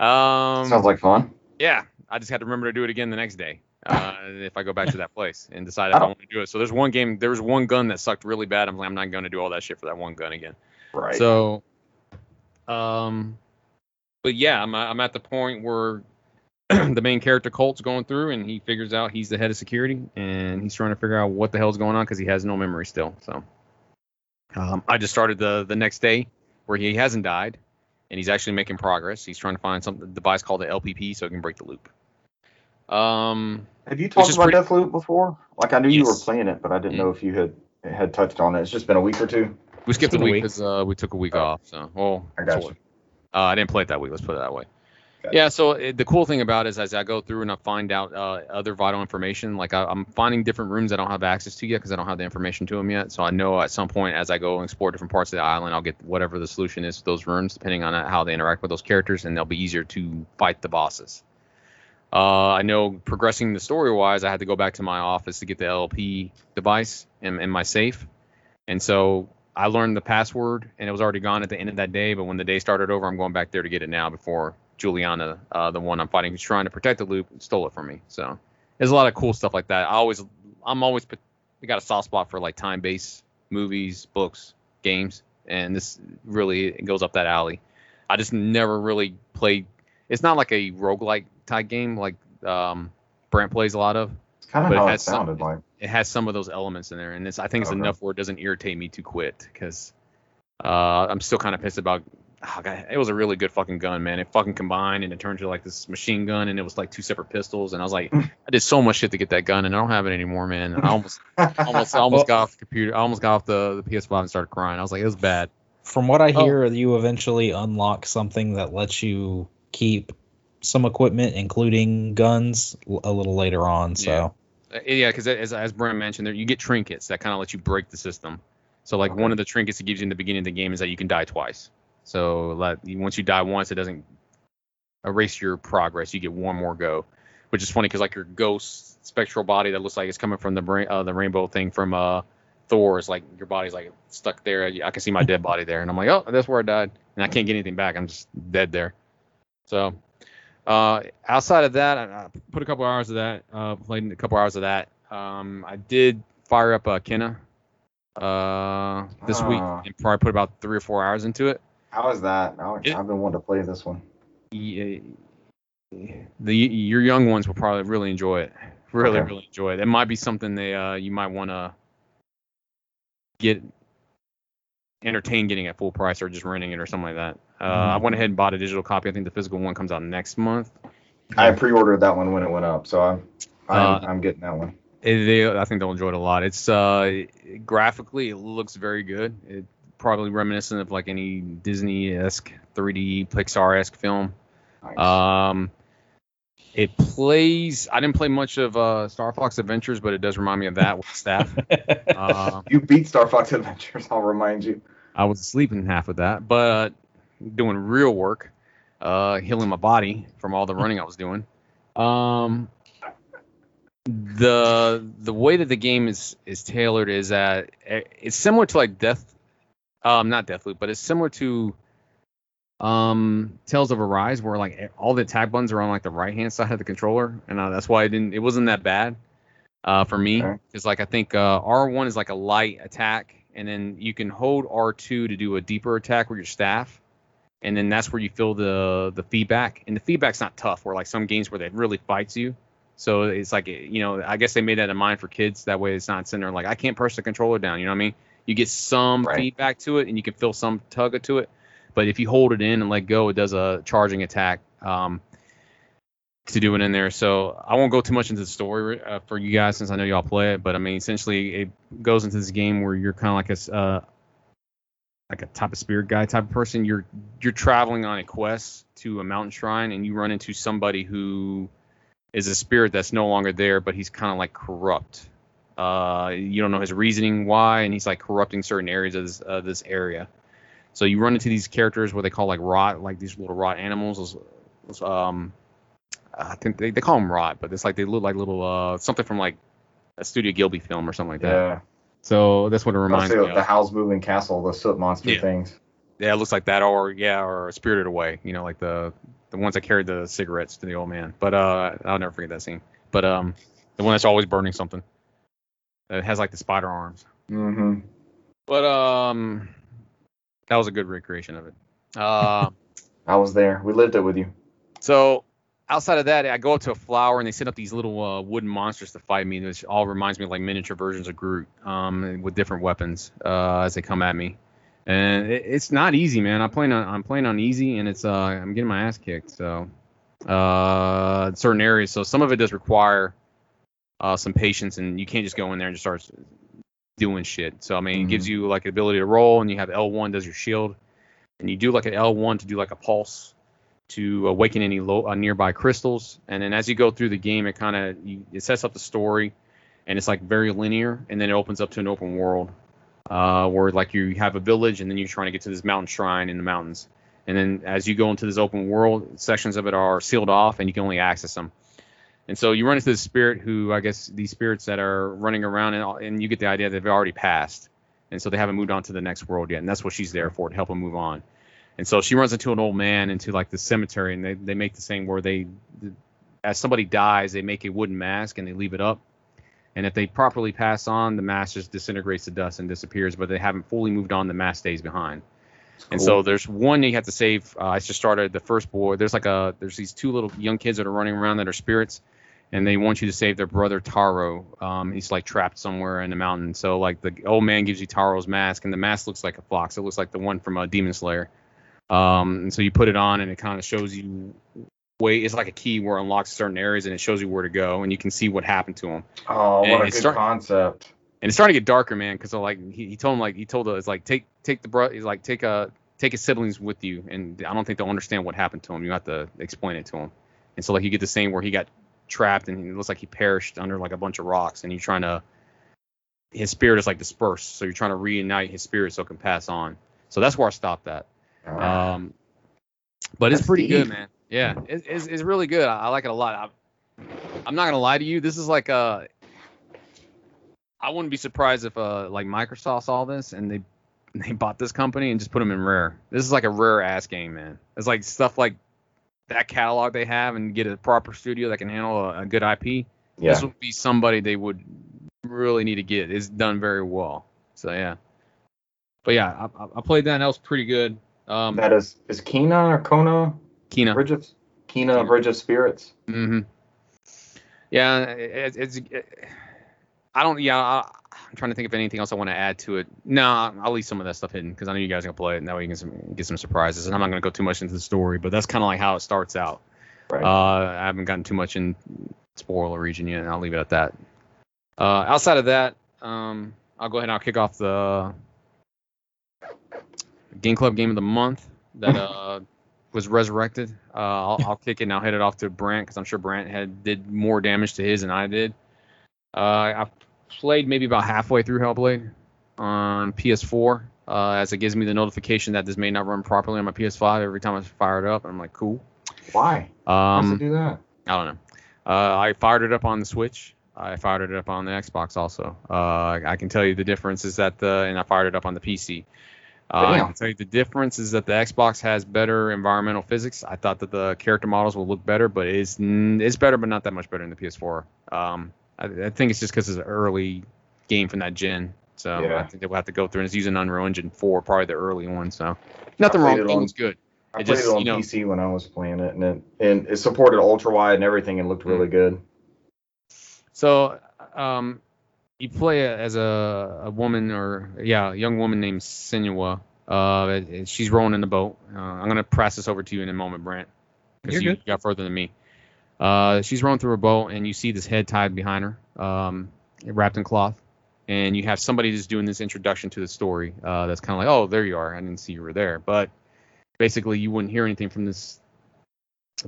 Um, Sounds like fun. yeah, I just had to remember to do it again the next day uh, if I go back to that place and decide I if I don't- want to do it. So there's one game, there was one gun that sucked really bad. I'm like, I'm not going to do all that shit for that one gun again. Right. So, um, but yeah, I'm I'm at the point where the main character Colt's going through and he figures out he's the head of security and he's trying to figure out what the hell's going on because he has no memory still. So, um, I just started the the next day where he hasn't died and he's actually making progress. He's trying to find some device called the LPP so he can break the loop. Um, Have you talked about pretty- Deathloop before? Like I knew you were playing it, but I didn't Mhm. know if you had had touched on it. It's just been a week or two. we skipped a week week. because uh, we took a week Oh. off. So, well, I got sort you. Uh, I didn't play it that week. Let's put it that way. Gotcha. Yeah. So it, the cool thing about it is as I go through and I find out uh, other vital information, like I, I'm finding different rooms I don't have access to yet because I don't have the information to them yet. So I know at some point as I go and explore different parts of the island, I'll get whatever the solution is to those rooms, depending on how they interact with those characters, and they'll be easier to fight the bosses. Uh, I know progressing the story wise, I had to go back to my office to get the LP device in, in my safe. And so I learned the password and it was already gone at the end of that day. But when the day started over, I'm going back there to get it now before Julianna, uh, the one I'm fighting who's trying to protect the loop, stole it from me. So there's a lot of cool stuff like that. I always, I'm always, we got a soft spot for like time based movies, books, games. And this really goes up that alley. I just never really played. It's not like a roguelike type game like um, Brant plays a lot of It's kind of But it how it has some- sounded like. it has some of those elements in there, and it's I think it's Okay. enough where it doesn't irritate me to quit because uh, I'm still kind of pissed about oh god, it was a really good fucking gun, man. It fucking combined and it turned to like this machine gun, and it was like two separate pistols. And I was like, I did so much shit to get that gun, and I don't have it anymore, man. I almost, almost, I almost got off the computer. I almost got off the, the PS5 and started crying. I was like, it was bad. From what I Oh. hear, you eventually unlock something that lets you keep some equipment, including guns, a little later on. So Uh, Yeah, because as as Brant mentioned, there you get trinkets that kind of let you break the system. So like Okay. one of the trinkets it gives you in the beginning of the game is that you can die twice. So like once you die once, it doesn't erase your progress. You get one more go, which is funny because like your ghost spectral body that looks like it's coming from the brain, uh, the rainbow thing from uh Thor is like your body's like stuck there. I can see my dead body there, and I'm like, oh, that's where I died, and I can't get anything back. I'm just dead there. So uh, outside of that, I, I put a couple hours of that. Uh, played a couple hours of that. Um, I did fire up uh, Kena uh, this week Ah. and probably put about three or four hours into it. How is that? I- It- I've been wanting to play this one. Y- The your young ones will probably really enjoy it. Really, Okay. really enjoy it. It might be something they uh, you might want to get entertained getting at full price or just renting it or something like that. Uh, I went ahead and bought a digital copy. I think the physical one comes out next month. I pre-ordered that one when it went up, so I'm I'm, Uh, I'm getting that one. It, they, I think they'll enjoy it a lot. It's uh, graphically, it looks very good. It probably reminiscent of like any Disney-esque, 3D Pixar-esque film. Nice. Um, it plays. I didn't play much of uh, Star Fox Adventures, but it does remind me of that with staff. uh, you beat Star Fox Adventures. I'll remind you. I was asleep in half of that, but doing real work, uh, healing my body from all the running I was doing. Um, the the way that the game is is tailored is that it's similar to like Death, um, not Deathloop, but it's similar to um Tales of Arise, where like all the attack buttons are on like the right hand side of the controller, and uh, that's why it didn't. It wasn't that bad uh, for me Okay. because like I think uh, R1 is like a light attack, and then you can hold R2 to do a deeper attack with your staff, and then that's where you feel the the feedback. And the feedback's not tough, where like some games where it really fights you. So it's like you know, I guess they made that in mind for kids. That way, it's not sitting there like I can't press the controller down. You know what I mean? You get some Right. feedback to it, and you can feel some tug to it. But if you hold it in and let go, it does a charging attack. Um, to do it in there. So I won't go too much into the story uh, for you guys since I know y'all play it. But I mean, essentially, it goes into this game where you're kind of like a uh, like a type of spirit guy type of person. You're you're traveling on a quest to a mountain shrine, and you run into somebody who is a spirit that's no longer there, but he's kind of like corrupt. Uh, you don't know his reasoning why, and he's like corrupting certain areas of this, uh, this area. So you run into these characters where they call like rot, like these little rot animals. Those, um, I think they, they call them rot, but it's like they look like little uh something from like a Studio Ghibli film or something like that. Yeah. So that's what it reminds say me the of. Howl's Moving Castle, the soot monster Yeah. things. Yeah, it looks like that, or yeah, or Spirited Away. You know, like the the ones that carried the cigarettes to the old man. But uh, I'll never forget that scene. But um, the one that's always burning something. That has like the spider arms. Mm-hmm. But um, that was a good recreation of it. Uh, I was there. We lived it with you. So outside of that, I go up to a flower and they set up these little uh, wooden monsters to fight me, which all reminds me of like miniature versions of Groot, um, with different weapons uh, as they come at me. And it, it's not easy, man. I'm playing on I'm playing on easy, and it's uh I'm getting my ass kicked. So uh, certain areas, so some of it does require uh, some patience, and you can't just go in there and just start doing shit. So I mean, it gives you like the ability to roll, and you have L1 does your shield, and you do like an L1 to do like a pulse to awaken any low, uh, nearby crystals. And then as you go through the game, it kind of it sets up the story, and it's like very linear, and then it opens up to an open world uh, where like you have a village, and then you're trying to get to this mountain shrine in the mountains. And then as you go into this open world, sections of it are sealed off, and you can only access them. And so you run into the spirit who, I guess, these spirits that are running around, and, and you get the idea that they've already passed, and so they haven't moved on to the next world yet, and that's what she's there for to help them move on. And so she runs into an old man into like the cemetery, and they, they make the thing where they, as somebody dies, they make a wooden mask and they leave it up. And if they properly pass on, the mask just disintegrates to dust and disappears. But they haven't fully moved on, the mask stays behind. And so there's one you have to save. Uh, I just started the first boy. There's like a there's these two little young kids that are running around that are spirits, and they want you to save their brother Taro. Um, he's like trapped somewhere in the mountain. So like the old man gives you Taro's mask, and the mask looks like a fox. It looks like the one from uh, Demon Slayer. Um, and so you put it on, and it kind of shows you way. It's like a key where it unlocks certain areas, and it shows you where to go, and you can see what happened to him. Oh, And what a good start- concept. And it's starting to get darker, man, because uh, like he, he told him like he told uh, us like take take the bro, he's like take a take his siblings with you, and I don't think they'll understand what happened to him. You have to explain it to him. And so like you get the same where he got trapped and it looks like he perished under like a bunch of rocks, and you're trying to his spirit is like dispersed, so you're trying to reunite his spirit so it can pass on. So that's where I stopped at. Um, but it's That's pretty good, man. Yeah, it, it's, it's really good. I, I like it a lot. I, I'm not gonna lie to you. This is like uh I wouldn't be surprised if uh like Microsoft saw this and they they bought this company and just put them in rare. This is like a rare ass game, man. It's like stuff like that catalog they have and get a proper studio that can handle a, a good IP. yeah. This would be somebody they would really need to get. It's done very well. So yeah. But yeah, I, I- I played that and that was pretty good. Um, that is is Kina or Kona Kina. Bridge of Kina Kina. Bridge of Spirits. hmm Yeah, it, it's. It, I don't. Yeah, I, I'm trying to think of anything else I want to add to it. No, I'll leave some of that stuff hidden because I know you guys are gonna play it, and that way you can some, get some surprises. And I'm not gonna go too much into the story, but that's kind of like how it starts out. Right. Uh, I haven't gotten too much in spoiler region yet, and I'll leave it at that. Uh, outside of that, um, I'll go ahead and I'll kick off the Game Club Game of the Month that uh, was resurrected. Uh, I'll, I'll kick it and I'll head it off to Brant because I'm sure Brant had did more damage to his than I did. Uh, I played maybe about halfway through Hellblade on PS4 uh, as it gives me the notification that this may not run properly on my PS5 every time I fire it up. And I'm like, cool. Why? Why does Um, it do that? I don't know. Uh, I fired it up on the Switch. I fired it up on the Xbox also. Uh, I I can tell you the difference is that the and I fired it up on the PC. Uh, I Damn. can tell you the difference is that the Xbox has better environmental physics. I thought that the character models will look better, but it's it's better, but not that much better in the PS4. Um, I, I think it's just because it's an early game from that gen. So Yeah. I think they will have to go through and it's using Unreal Engine 4, probably the early one. So nothing wrong. it game's good. I it played just, it on you know- PC when I was playing it, and it and it supported ultra wide and everything, and looked really good. So, um, you play as a, a woman or yeah, a young woman named Senua. Uh, she's rowing in the boat. Uh, I'm gonna pass this over to you in a moment, Brant, because you good. got further than me. Uh, she's rowing through a boat, and you see this head tied behind her, um, wrapped in cloth, and you have somebody just doing this introduction to the story. Uh, that's kind of like, oh, there you are. I didn't see you were there, but basically, you wouldn't hear anything from this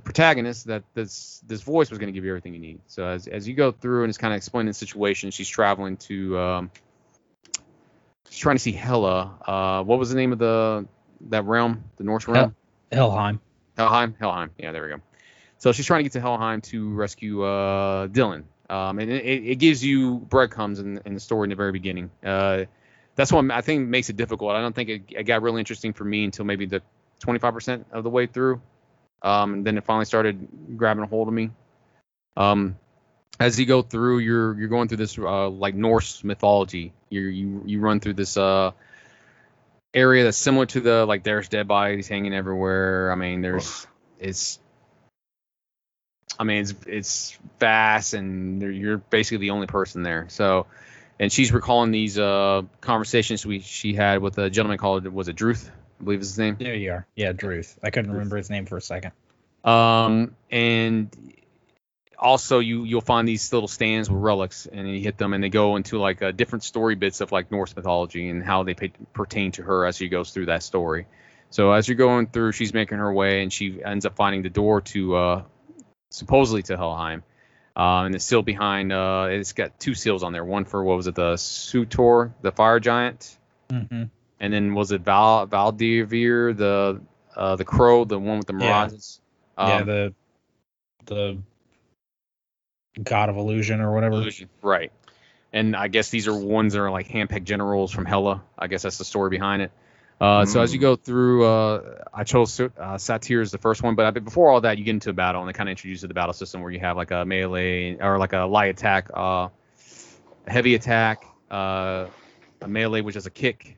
protagonist that this this voice was going to give you everything you need. So as as you go through and it's kind of explaining the situation, she's traveling to um, she's trying to see Hela. Uh, what was the name of the that realm? The Norse realm? Helheim. Helheim. Helheim. Yeah, there we go. So she's trying to get to Helheim to rescue uh, Dylan. Um, and it, it gives you breadcrumbs in, in the story in the very beginning. Uh, that's what I think makes it difficult. I don't think it, it got really interesting for me until maybe the 25% of the way through. Um, and then it finally started grabbing a hold of me. Um, as you go through, you're you're going through this uh, like Norse mythology. You you you run through this uh, area that's similar to the like there's dead bodies hanging everywhere. I mean, there's it's I mean, it's it's vast, and you're basically the only person there. So, and she's recalling these uh, conversations we she had with a gentleman called was it Druth, I believe is his name. There you are. Yeah, Druth. I couldn't remember his name for a second. Um, and also you you'll find these little stands with relics, and you hit them, and they go into like uh, different story bits of like Norse mythology and how they pa- pertain to her as she goes through that story. So as you're going through, she's making her way, and she ends up finding the door to uh, supposedly to Helheim. Uh, and the seal behind, uh, it's got two seals on there. One for what was it, the Surtr, the fire giant, Mm-hmm. And then was it Val Valdivir, the uh, the crow, the one with the Yeah. mirages. Um, yeah, the the god of illusion or whatever. Illusion. Right. And I guess these are ones that are like handpicked generals from Hela. I guess that's the story behind it. Uh, So as you Mm. go through, uh, I chose uh, Surtr as the first one, but before all that, you get into a battle, and they kind of introduce the battle system where you have like a melee or like a light attack, uh, a heavy attack, uh, a melee which is a kick,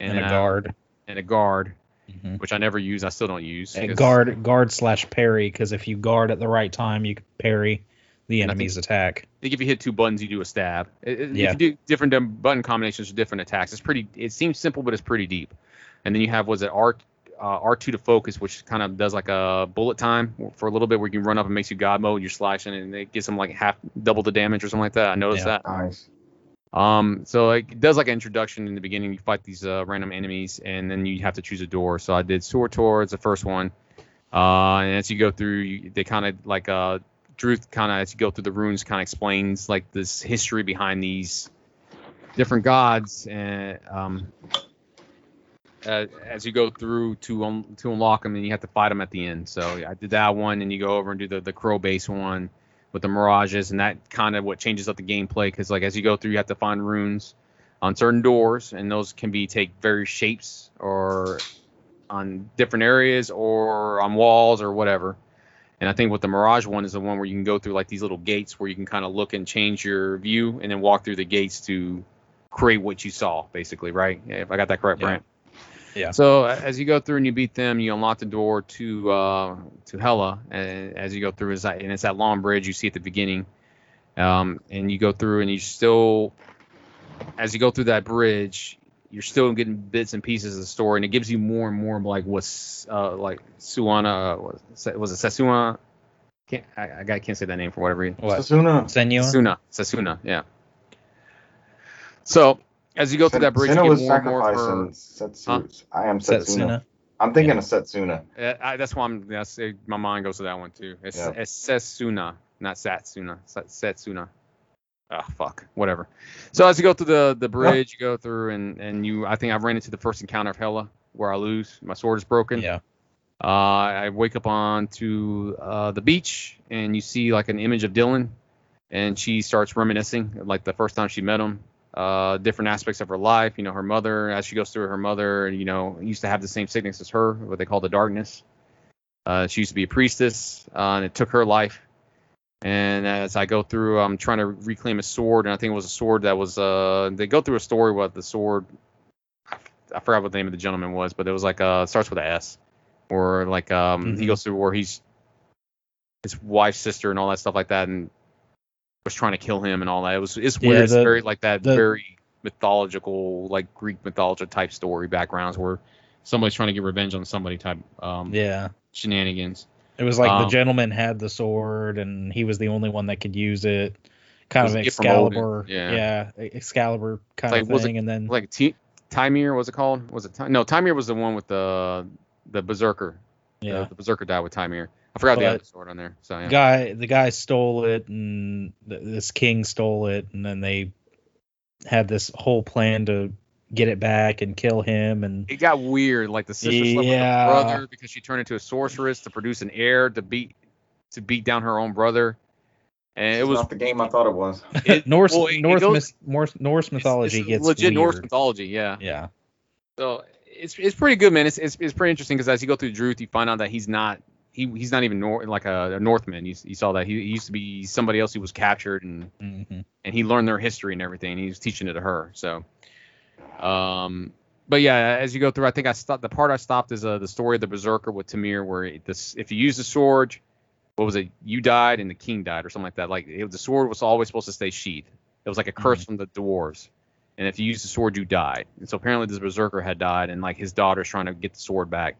and, a uh, guard. and a guard, Mhm. which I never use. I still don't use. And 'cause- guard guard slash parry because if you guard at the right time, you can parry the And I think- enemy's attack. I think if you hit two buttons, you do a stab. It- it- Yeah. If you do different button combinations for different attacks, it's pretty. It seems simple, but it's pretty deep. And then you have was it art uh, R2 to focus, which kind of does like a bullet time for a little bit where you can run up and makes you God mode. You're slashing and it gives them like half double the damage or something like that. I noticed Yeah. that. Nice. Um, so it does like an introduction in the beginning. You fight these uh, random enemies, and then you have to choose a door. So I did Sword Towards the first one, uh, and as you go through, you, they kind of like uh, Druth kind of as you go through the runes kind of explains like this history behind these different gods, and um, uh, as you go through to to unlock them, and you have to fight them at the end. So I did that one, and you go over and do the the crow base one with the mirages, and that kind of what changes up the gameplay because like as you go through, you have to find runes on certain doors, and those can be take various shapes or on different areas or on walls or whatever. And I think what the Mirage one is the one where you can go through like these little gates where you can kind of look and change your view and then walk through the gates to create what you saw, basically, right? If I got that correct, Yeah. Brant. Yeah. So as you go through and you beat them, you unlock the door to uh, to Hela, and as you go through, is that and it's that long bridge you see at the beginning, um, and you go through and you still, as you go through that bridge, you're still getting bits and pieces of the story, and it gives you more and more of like what's uh, like Suana was was it Sasuna? Can't I, I can't say that name for whatever reason. What? Sasuna. Senua? Sasuna, Sasuna, yeah. So as you go through that bridge, Senna you was get more and more of her. sacrificing Setsu. I am Setsuna. Setsuna. I'm thinking of Setsuna. Uh, I, that's why I'm. That's my mind goes to that one too. It's, Yeah. it's Setsuna, not Satsuna. Sa- Setsuna. Ah, fuck. Whatever. So as you go through the the bridge, you go through and and you. I think I ran into the first encounter of Hela where I lose. My sword is broken. Yeah. Uh, I wake up on to uh, the beach and you see like an image of Dylan, and she starts reminiscing like the first time she met him. Uh, different aspects of her life. You know, her mother as she goes through her mother. You know, used to have the same sickness as her, what they call the darkness. Uh, she used to be a priestess, uh, and it took her life. And as I go through, I'm trying to reclaim a sword, and I think it was a sword that was. Uh, they go through a story what the sword. I, I forgot what the name of the gentleman was, but it was like uh, it starts with an S, or like um, he Mhm. goes through where he's his wife's sister and all that stuff like that, and was trying to kill him and all that. It was it's Yeah, weird. it's very like that, the- very mythological, like Greek mythology type story backgrounds where somebody's trying to get revenge on somebody type um, Yeah. shenanigans. It was like the Um, gentleman had the sword and he was the only one that could use it. Kind of a gift from Odin, Excalibur. yeah. Excalibur kind Like, of was it- thing. and then Like T- Timir was it called? Was it Ti- no? Timir was the one with the the berserker. yeah. the, the berserker died with Timir. I forgot the other sword on there. So yeah. guy the guy stole it and th- this king stole it and then they had this whole plan to get it back and kill him and it got weird. Like the sister slept with the brother because she turned into a sorceress to produce an heir to beat to beat down her own brother. And it It's was not the game I thought it was. it- Norse well, it- it Norse, goes- myth- Norse Norse mythology it's, gets legit Norse mythology. Yeah. Yeah. So it's it's pretty good, man. It's it's, it's pretty interesting because as you go through Druth, you find out that he's not he he's not even nor, like a, a Northman. You, you saw that he, he used to be somebody else who was captured and hmm and he learned their history and everything. And he was teaching it to her. So, um, but yeah, as you go through, I think I stopped. The part I stopped is uh, the story of the berserker with Tamir, where it- this if you use the sword, what was it? You died and the king died, or something like that. Like it, the sword was always supposed to stay sheathed. It was like a curse from the dwarves. And if you use the sword, you died. And so apparently this berserker had died, and like his daughter's trying to get the sword back.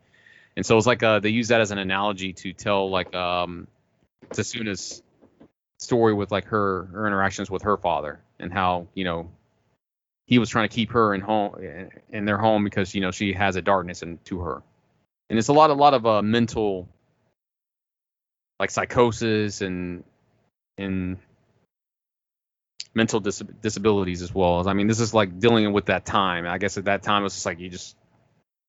And so it's like uh, they use that as an analogy to tell like um, Tasuna's story with like her her interactions with her father and how you know he was trying to keep her in home in their home because you know she has a darkness into her. And it's a lot a lot of uh, mental like psychosis and and mental dis- disabilities as well as i mean this is like dealing with that time. I guess at that time it was just like you just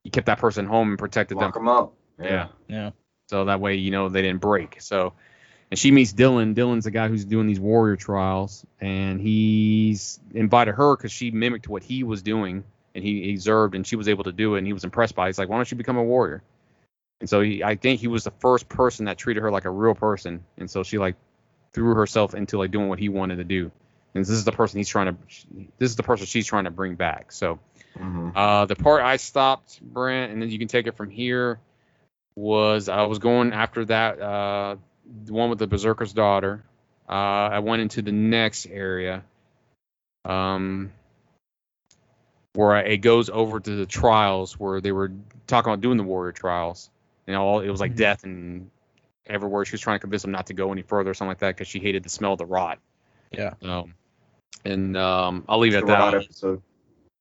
you kept that person home and protected them Lock them up. yeah. Yeah. So that way, you know, they didn't break. So, and she meets Dylan. Dylan's the guy who's doing these warrior trials, and he's invited her because she mimicked what he was doing, and he, he observed, and she was able to do it, and he was impressed by. it. He's like, "Why don't you become a warrior?" And so he, I think he was the first person that treated her like a real person, and so she like threw herself into like doing what he wanted to do. And this is the person he's trying to, this is the person she's trying to bring back. So. Mhm. Uh, the part I stopped, Brant, and then you can take it from here, was I was going after that, uh, the one with the Berserker's daughter. Uh, I went into the next area, um, where it goes over to the trials where they were talking about doing the warrior trials. You know, it was like Mhm. death and everywhere. She was trying to convince them not to go any further or something like that because she hated the smell of the rot. Yeah. Um, and um, I'll leave it at that. I'll, episode.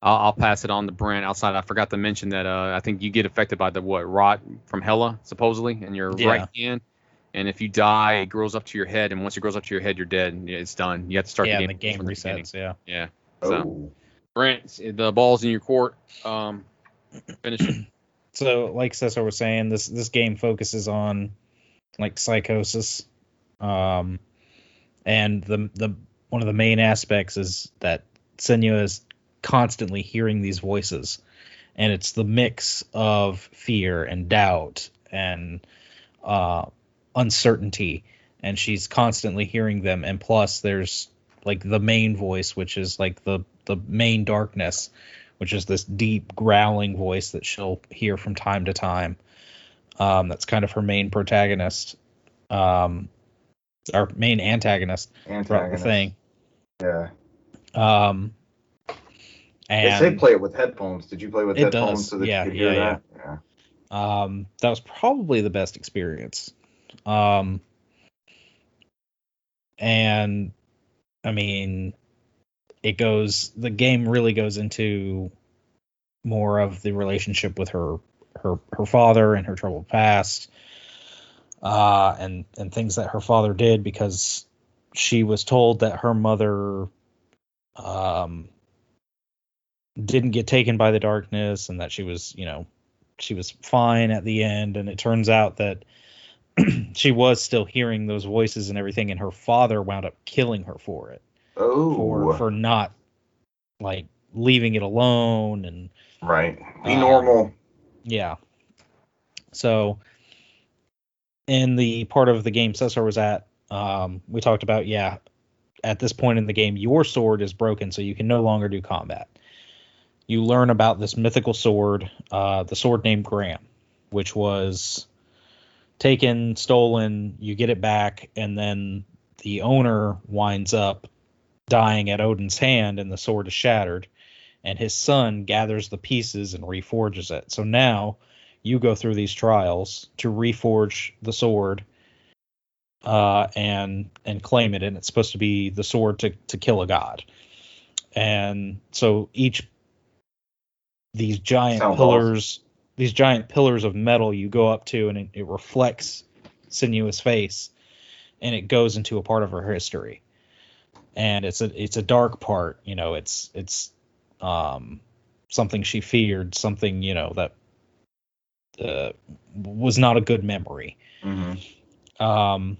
I'll, I'll pass it on to Brant outside. I forgot to mention that uh, I think you get affected by the what rot from Hela supposedly in your Yeah. right hand. And if you die, it grows up to your head, and once it grows up to your head, you're dead. and It's done. You have to start yeah, the and game, the game from beginning. resets. Yeah. Yeah. So, Oh. Brant, the ball's in your court. Um, finish it. So, like Cesar was saying, this this game focuses on like psychosis, um, and the the one of the main aspects is that Senua is constantly hearing these voices, and it's the mix of fear and doubt and uh, uncertainty, and she's constantly hearing them. And plus, there's like the main voice, which is like the the main darkness, which is this deep growling voice that she'll hear from time to time. Um, that's kind of her main protagonist, um, our main antagonist Antagonist. thing. Yeah. Um, They and say play it with headphones. Did you play with It headphones does. so that Yeah, you could hear yeah, that? Yeah. um, that was probably the best experience. Um, and I mean, it goes. The game really goes into more of the relationship with her, her, her father and her troubled past, uh, and and things that her father did because she was told that her mother, um, didn't get taken by the darkness and that she was, you know, she was fine at the end and it turns out that she was still hearing those voices and everything and her father wound up killing her for it Oh. for for not like leaving it alone and right. Be Um, normal. yeah so in the part of the game Cesar was at um we talked about yeah at this point in the game your sword is broken so you can no longer do combat. You learn about this mythical sword uh the sword named Gramr which was taken stolen you get it back and then the owner winds up dying at Odin's hand and the sword is shattered and his son gathers the pieces and reforges it. So now you go through these trials to reforge the sword uh, and and claim it, and it's supposed to be the sword to to kill a god. And so each these giant pillars, these giant pillars of metal, you go up to, and it, it reflects Senua's face, and it goes into a part of her history. And it's a it's a dark part, you know. It's it's um something she feared, something you know that uh, was not a good memory. hmm Um,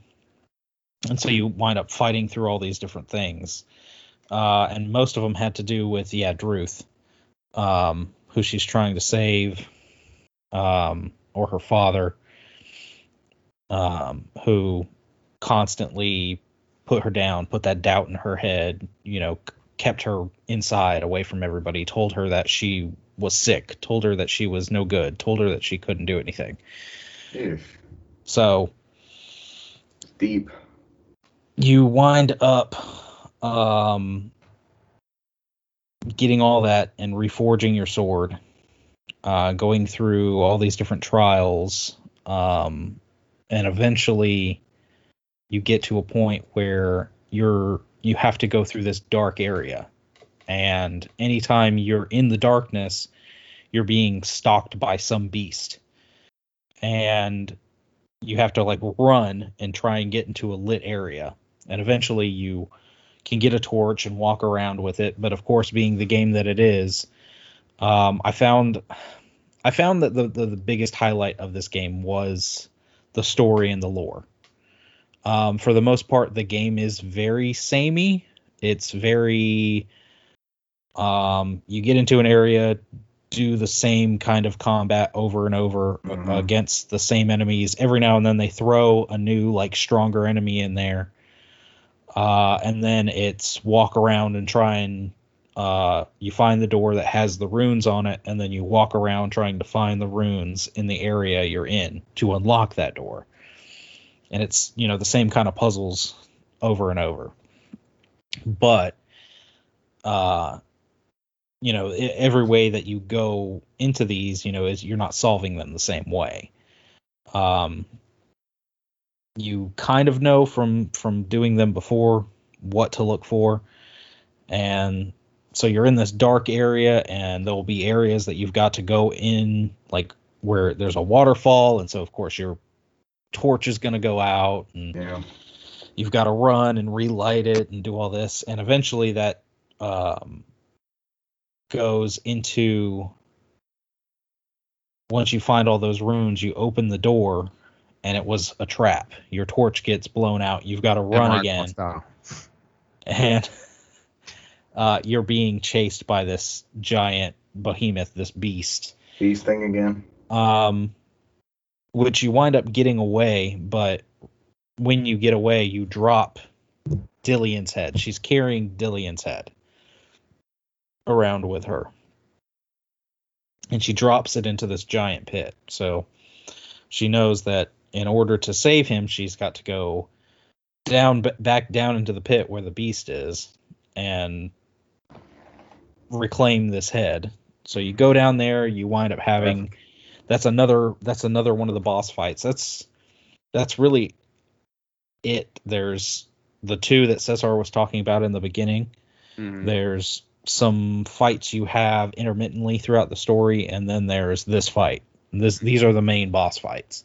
and so you wind up fighting through all these different things. Uh, and most of them had to do with, yeah, Druth, um, who she's trying to save, um, or her father, um, who constantly put her down, put that doubt in her head, you know, kept her inside away from everybody, told her that she was sick, told her that she was no good, told her that she couldn't do anything. So Deep. you wind up um, getting all that and reforging your sword, uh, going through all these different trials, um, and eventually you get to a point where you're you have to go through this dark area, and anytime you're in the darkness, you're being stalked by some beast, and you have to like run and try and get into a lit area. And eventually you can get a torch and walk around with it. But of course being the game that it is um, i found i found that the, the, the biggest highlight of this game was the story and the lore. Um, for the most part the game is very samey. It's very um, you get into an area do the same kind of combat over and over Mhm. against the same enemies. Every now and then they throw a new like stronger enemy in there. Uh, and then it's walk around and try and uh, you find the door that has the runes on it, and then you walk around trying to find the runes in the area you're in to unlock that door. And it's you know the same kind of puzzles over and over. But uh, you know every way that you go into these you know is you're not solving them the same way. Um you kind of know from from doing them before what to look for. And so you're in this dark area and there'll be areas that you've got to go in like where there's a waterfall. And so of course your torch is going to go out and Yeah. you've got to run and relight it and do all this. And eventually that um, goes into once you find all those runes you open the door and it was a trap your torch gets blown out you've got to run Samurai again style. and uh, you're being chased by this giant behemoth this beast Beast thing again. um, which you wind up getting away, but when you get away, you drop Dillion's head. She's carrying Dillion's head around with her. And she drops it into this giant pit. So she knows that in order to save him, she's got to go down back down into the pit where the beast is and reclaim this head. So you go down there, you wind up having that's another that's another one of the boss fights. That's that's really it. There's the two that Cesar was talking about in the beginning. Mhm. There's some fights you have intermittently throughout the story, and then there's this fight. This these are the main boss fights.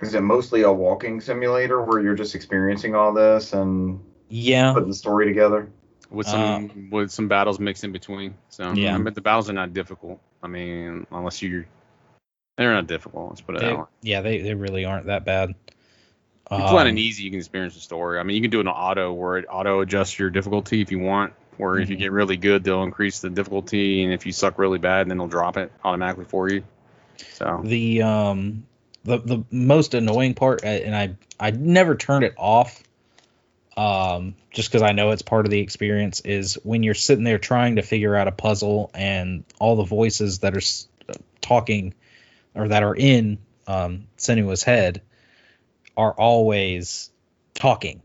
Is it mostly a walking simulator where you're just experiencing all this and Yeah, putting the story together? with some with some battles mixed in between. So Yeah. but the battles are not difficult. I mean, unless you're they're not difficult. Let's put it they, that way. yeah, they they really aren't that bad. If you play on Um, an easy, you can experience the story. I mean, you can do an auto where it auto adjusts your difficulty if you want. Where if you Mhm. get really good, they'll increase the difficulty, and if you suck really bad, then they'll drop it automatically for you. So the um the the most annoying part uh, and i i never turned it off um just because i know it's part of the experience is when you're sitting there trying to figure out a puzzle and all the voices that are talking or that are in um senua's head are always talking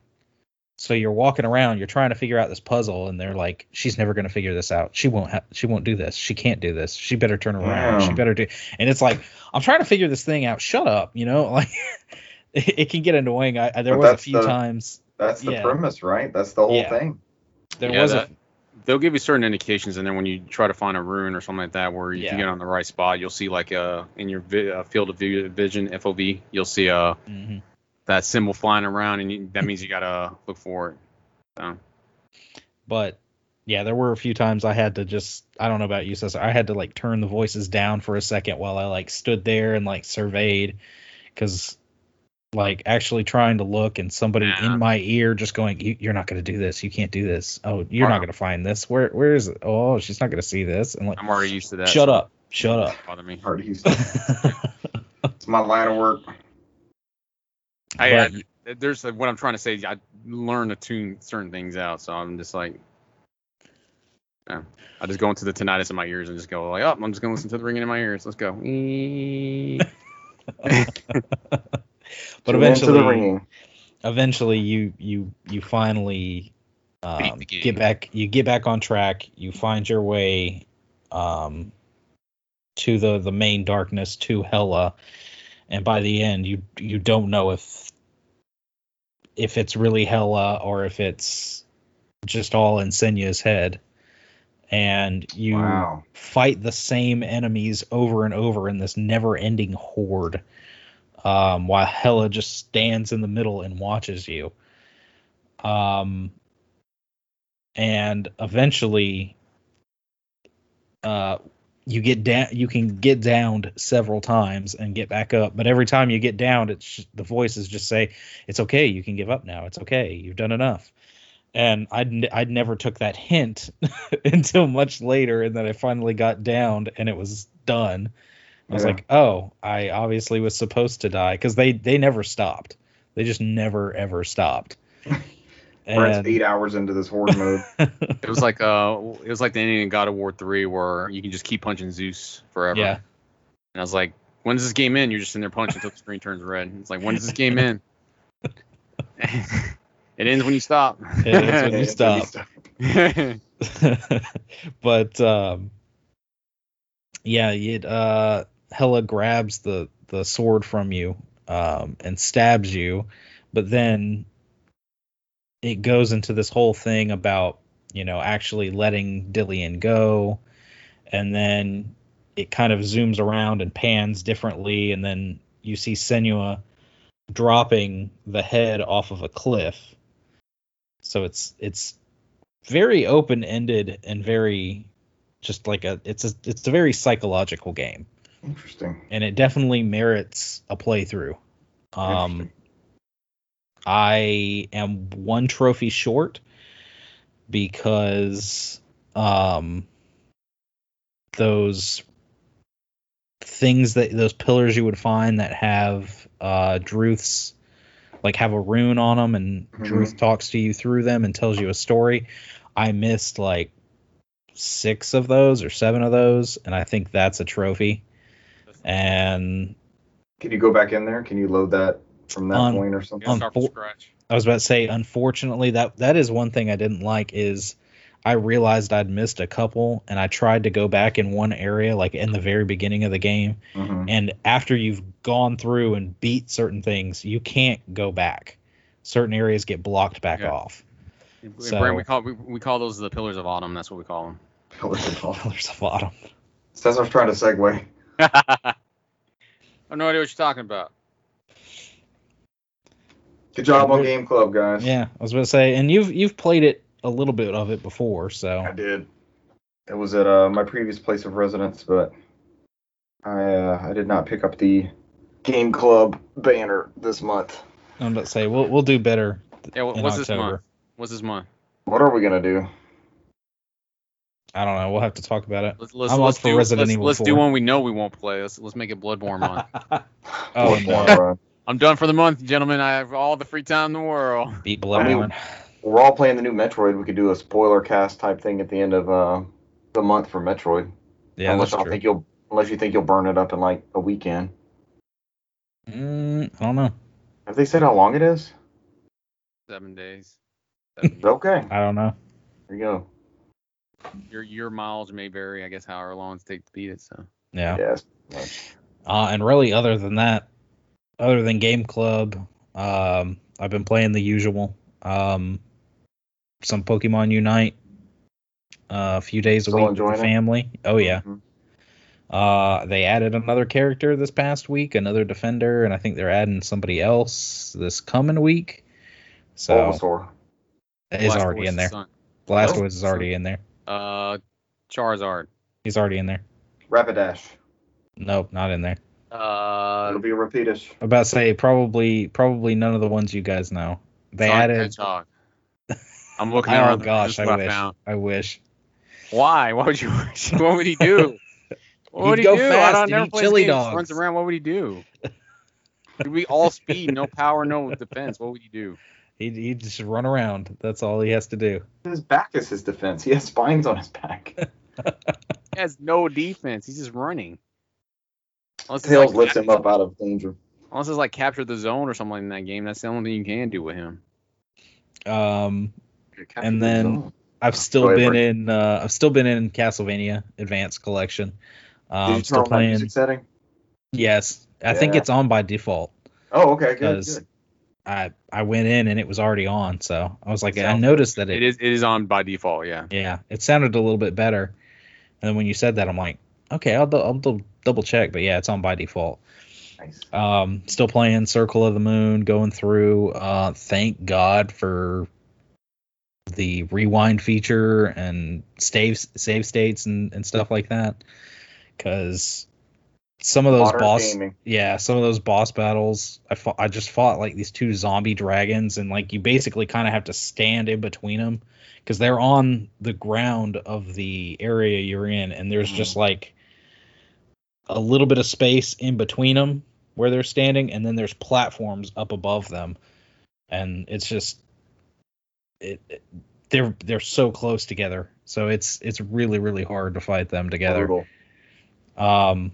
so you're walking around you're trying to figure out this puzzle and they're like she's never going to figure this out she won't ha- she won't do this she can't do this she better turn around she better do and it's like i'm trying to figure this thing out shut up you know like it, it can get annoying i, I there But was a few the- times That's the Yeah. premise, right? That's the whole Yeah. thing. there Yeah, was that- they'll give you certain indications, and then when you try to find a rune or something like that, where if Yeah. you get on the right spot, you'll see like uh in your vi- uh, field of view, vision FOV, you'll see uh a mhm. That symbol flying around, and you, that means you gotta look for it. So but yeah there were a few times i had to just i don't know about you Cesar, i had to like turn the voices down for a second while i like stood there and like surveyed because like actually trying to look and somebody Yeah. in my ear just going you, you're not going to do this you can't do this oh you're not going to find this where where is it oh she's not going to see this and like I'm already used to that. shut so up shut up doesn't Bother me. Hard to use. It's my line of work. I, But- I there's uh, what I'm trying to say. I learn to tune certain things out, so I'm just like, yeah. I just go into the tinnitus in my ears and just go like, oh, I'm just gonna listen to the ringing in my ears. Let's go. but eventually the ringing. eventually you you you finally um, get back you get back on track you find your way um to the the main darkness to Hela and by the end you you don't know if if it's really Hela or if it's just all in Senua's head and you Wow. fight the same enemies over and over in this never ending horde um, while Hela just stands in the middle and watches you. Um, and eventually, uh, you get down. You can get downed several times and get back up, but every time you get downed, it's the voices just say, "It's okay. You can give up now. It's okay. You've done enough." And I'd n- I'd never took that hint until much later, and then I finally got downed, and it was done. I was Yeah. like, oh, I obviously was supposed to die because they they never stopped. They just never ever stopped. We're eight hours into this horde mode. It was like uh, it was like the ending in God of War three where you can just keep punching Zeus forever. yeah, And I was like, when does this game end? You're just in there punching until the screen turns red. It's like, when does this game end? it ends when you stop. It ends when you Until stop. but um, yeah, it uh, Hela grabs the the sword from you um, and stabs you, but then it goes into this whole thing about you know actually letting Dillion go, and then it kind of zooms around and pans differently, and then you see Senua dropping the head off of a cliff. So it's it's very open ended and very just like a it's a it's a very psychological game Interesting. and it definitely merits a playthrough. Um, Interesting. I am one trophy short because um, those things that those pillars you would find that have uh, Druth's like have a rune on them and Mhm. Druth talks to you through them and tells you a story. I missed like six of those or seven of those, and I think that's a trophy. And Can you go back in there? Can you load that from that On- point or something? Yeah, start from scratch. I was about to say, unfortunately, that that is one thing I didn't like is I realized I'd missed a couple, and I tried to go back in one area, like in the very beginning of the game, Mhm. and after you've gone through and beat certain things, you can't go back. Certain areas get blocked back Yeah. off. So- Brant, we call we, we call those the pillars of autumn. That's what we call them. Pillars of Autumn. Pillars of Autumn. Cesar's trying to segue. I have no idea what you're talking about. Good job on Game Club, guys. Yeah, I was about to say, and you've you've played it a little bit of it before, so I did. It was at uh, my previous place of residence, but I uh, I did not pick up the Game Club banner this month. I'm about to say we'll we'll do better Yeah, what, in what's this month? What's this month? What are we gonna do? I don't know. We'll have to talk about it. Let's let's, I'm let's up for do Resident let's, Evil let's do one we know we won't play. Let's let's make it Bloodborne month. Oh, Bloodborne no. run. I'm done for the month, gentlemen. I have all the free time in the world. Beat I mean, We're all playing the new Metroid. We could do a spoiler cast type thing at the end of uh, the month for Metroid. Yeah, unless that's y'all true. think you'll unless you think you'll burn it up in like a weekend. Mm, I don't know. Have they said how long it is? Seven days. Okay, I don't know. there you go. Your your miles may vary, I guess, however long it takes to beat it. So Yeah. Yes. Uh, and really, other than that, other than Game Club, um, I've been playing the usual. Um, some Pokemon Unite. Uh, a few days a Still week with the enjoying it? family. Oh yeah. Mhm. Uh, they added another character this past week, another defender, and I think they're adding somebody else this coming week. So Bulbasaur. it's Blastoise already in there. son. Blastoise Oh, is already in there. Uh, Charizard. He's already in there. Rapidash. Nope, not in there. Uh, It'll be a repeatish. About to say probably probably none of the ones you guys know. They Sonic added. Hedgehog. I'm looking Oh around. gosh, I wish. found. I wish. Why? Why would you wish? What would he do? What He'd he go do? I fast don't and never eat play chili this game. He dogs. Runs around. What would he do? He'd be all speed, no power, no defense. What would he do? He he just run around. That's all he has to do. His back is his defense. He has spines on his back. He has no defense. He's just running. Unless it's Tails like lifts him up out of danger. Unless it's like capture the zone or something like in that game. That's the only thing you can do with him. Um, And then- zone. I've still Go been Brant. in. Uh, I've still been in Castlevania Advanced Collection. Did Um, you still turn on playing. music setting? Yes, I think it's on by default. Oh, okay, good. Because good. I I went in and it was already on, so I was like, I noticed that It it. is. It is on by default. Yeah. Yeah, it sounded a little bit better. And then when you said that, I'm like, okay, I'll, I'll dou- double check. But yeah, it's on by default. Nice. Um, still playing Circle of the Moon, going through. Uh, thank God for the rewind feature and save save states and, and stuff like that. Because some of those Modern boss, gaming. yeah, some of those boss battles, I fought, I just fought like these two zombie dragons, and like you basically kind of have to stand in between them because they're on the ground of the area you're in, and there's just like a little bit of space in between them where they're standing, and then there's platforms up above them, and it's just it, it- they're they're so close together, so it's it's really really hard to fight them together. Brutal. Um,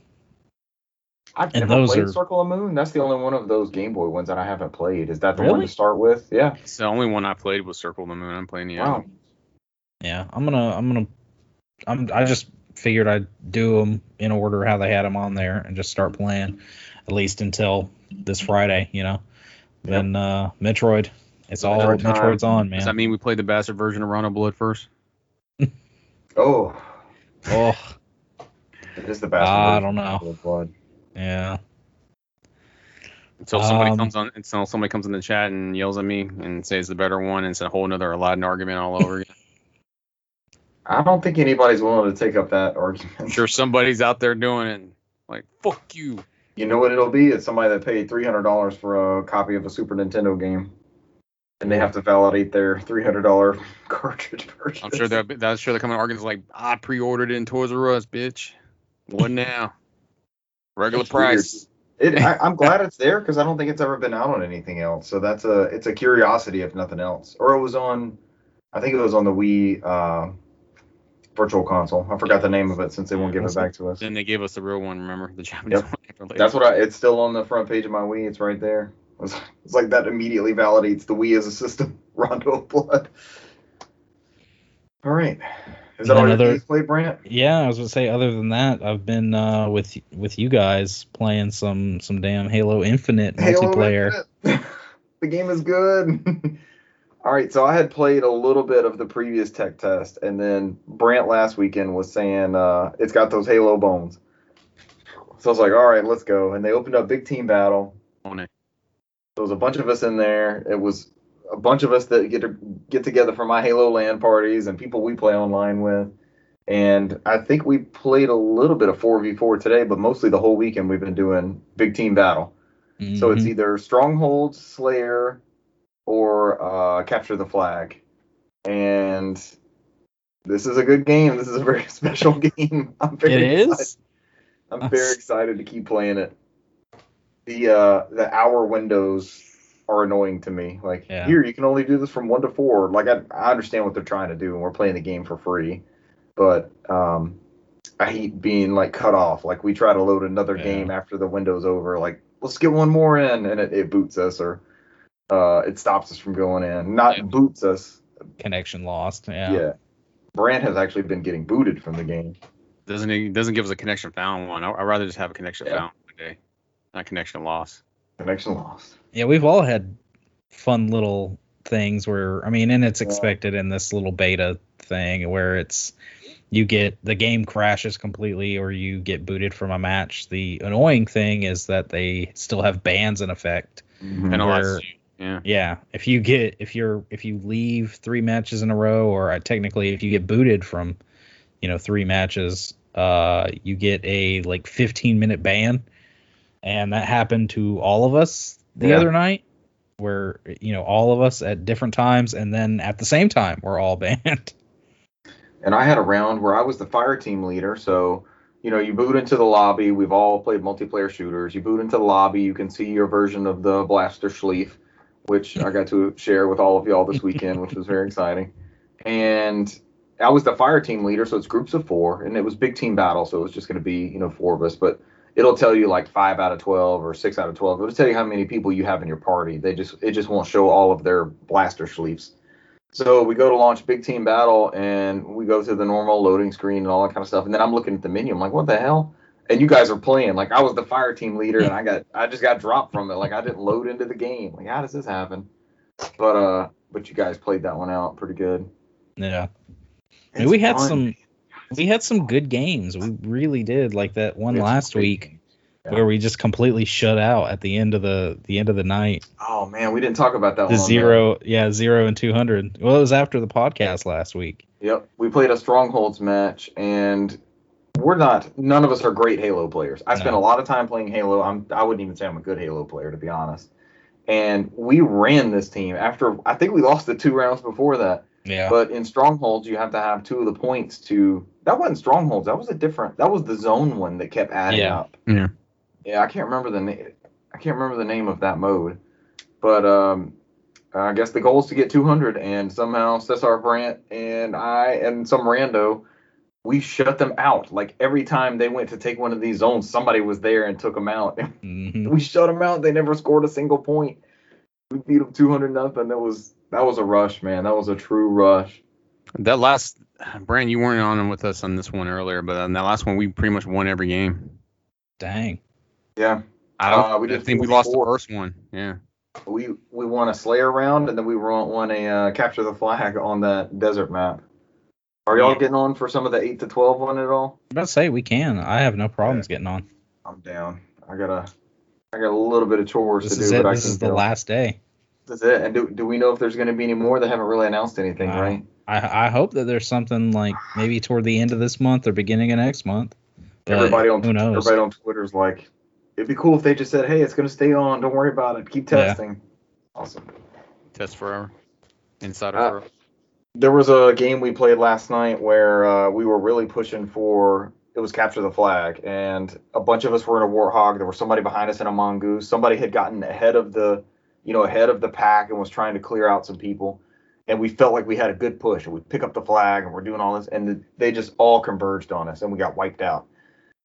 I've And never those played are- Circle of Moon. That's the only one of those Game Boy ones that I haven't played. Is that the one to start with? Yeah. It's the only one I played was Circle of the Moon. I'm playing the Wow. Yeah, I'm gonna I'm gonna I'm I just figured I'd do them in order how they had them on there and just start playing at least until this Friday. You know, then uh, Metroid. It's all Metroid. Metroid's on, man. Does that mean we played the bastard version of Rondo Blood first? Oh, oh, it is the best. I don't know. Blood. yeah. Until somebody Um, comes on, until somebody comes in the chat and yells at me and says the better one, and it's a whole another Aladdin argument all over again. I don't think anybody's willing to take up that argument. I'm sure somebody's out there doing it. Like fuck you. You know what it'll be? It's somebody that paid three hundred dollars for a copy of a Super Nintendo game, and they have to validate their three hundred dollar cartridge purchase. I'm sure they're that's sure they're coming arguments like I pre-ordered it in Toys R Us, bitch. What now? Regular It's price. It, I, I'm glad it's there because I don't think it's ever been out on anything else. So that's a it's a curiosity if nothing else. Or it was on, I think it was on the Wii uh, Virtual Console. I forgot the name of it since they won't give it back to us. Then they gave us the real one. Remember the Japanese Yep. one? after. That's what I. It's still on the front page of my Wii. It's right there. It's, it's like that immediately validates the Wii as a system. Rondo of Blood. All right. Is that And all your another- games played, Brant? Yeah, I was gonna say. Other than that, I've been uh, with with you guys playing some some damn Halo Infinite multiplayer. Infinite. the game is good. All right, so I had played a little bit of the previous tech test, and then Brant last weekend was saying uh, it's got those Halo bones. So I was like, all right, let's go. And they opened up Big Team Battle. On it. There was a bunch of us in there. It was a bunch of us that get to get together for my Halo LAN parties and people we play online with. And I think we played a little bit of 4v4 today, but mostly the whole weekend we've been doing Big Team Battle. So it's Mhm. either Stronghold, Slayer, or uh, Capture the Flag. And this is a good game. This is a very special game. I'm very it excited. is. I'm very excited to keep playing it. The uh, the hour windows are annoying to me. Like Yeah. here, you can only do this from one to four. Like I, I understand what they're trying to do, and we're playing the game for free, but um, I hate being like cut off. Like we try to load another Yeah. game after the window's over. Like let's get one more in, and it, it boots us or uh, it stops us from going in. Not Yeah. boots us. Connection lost. Yeah. Yeah. Brant has actually been getting booted from the game. Doesn't it doesn't give us a connection found one. I, I'd rather just have a connection Yeah. found one day, not connection lost. Connection lost. Yeah, we've all had fun little things where I mean, and it's Yeah. expected in this little beta thing where it's you get the game crashes completely or you get booted from a match. The annoying thing is that they still have bans in effect. Penalize Where- you. Yeah. Yeah, if you get if you're if you leave three matches in a row, or uh, technically if you get booted from, you know, three matches, uh, you get a like 15 minute ban, and that happened to all of us the Yeah. other night, where you know all of us at different times, and then at the same time we're all banned. and I had a round where I was the fire team leader. So, you know, you boot into the lobby. We've all played multiplayer shooters. You boot into the lobby. You can see your version of the Blaster Schleif, which I got to share with all of y'all this weekend, which was very exciting. And I was the fire team leader, so it's groups of four, and it was big team battle, so it was just going to be, you know, four of us. But it'll tell you like five out of twelve or six out of twelve. It'll tell you how many people you have in your party. They just it just won't show all of their Blaster sleeves. So we go to launch big team battle and we go to the normal loading screen and all that kind of stuff. And then I'm looking at the menu. I'm like, what the hell? And you guys are playing. Like I was the fire team leader and I got I just got dropped from it. Like I didn't load into the game. Like how does this happen? But uh but you guys played that one out pretty good. Yeah, I mean, we had fun. some we had some good games. We really did, like that one last week. Yeah. where we just completely shut out at the end of the the end of the night. Oh man, we didn't talk about that The one. on zero, yeah, zero and two hundred. Well, it was after the podcast last week. Yep. We played a strongholds match and we're not none of us are great Halo players. I spent a lot of time playing Halo. I'm I wouldn't even say I'm a good Halo player to be honest. And we ran this team after I think we lost the two rounds before that. Yeah, But in strongholds, you have to have two of the points to. That wasn't strongholds. That was a different. That was the zone one that kept adding Yeah. up. Yeah. Yeah, I can't remember the name. I can't remember the name of that mode. But um, I guess the goal is to get 200, and somehow Cesar Brant and I and some rando, we shut them out. Like every time they went to take one of these zones, somebody was there and took them out. hmm we shut them out. They never scored a single point. We beat them 200 nothing. That was that was a rush, man. That was a true rush. That last, Brant, you weren't on with us on this one earlier, but on that last one, we pretty much won every game. Dang. Yeah, I don't. Uh, we I did think we lost the first one. Yeah. we we won a Slayer round, and then we won, won a uh, capture the flag on that desert map. Are y'all Yeah. getting on for some of the eight to twelve one at all? I'm about to say we can. I have no problems getting on. I'm down. I gotta, I got a little bit of chores This to is it. but This can is the last day. That's it. And do, do we know if there's going to be any more? They haven't really announced anything, Wow. right? I I hope that there's something like maybe toward the end of this month or beginning of next month. Everybody on who knows? everybody on Twitter's like, it'd be cool if they just said, "Hey, it's going to stay on. Don't worry about it. Keep Yeah. testing." Awesome. Test forever. Insider Uh, forever. There was a game we played last night where uh, we were really pushing for it was capture the flag, and a bunch of us were in a warthog. There was somebody behind us in a mongoose. Somebody had gotten ahead of the, you know, ahead of the pack and was trying to clear out some people. And we felt like we had a good push, and we pick up the flag, and we're doing all this, and they just all converged on us, and we got wiped out.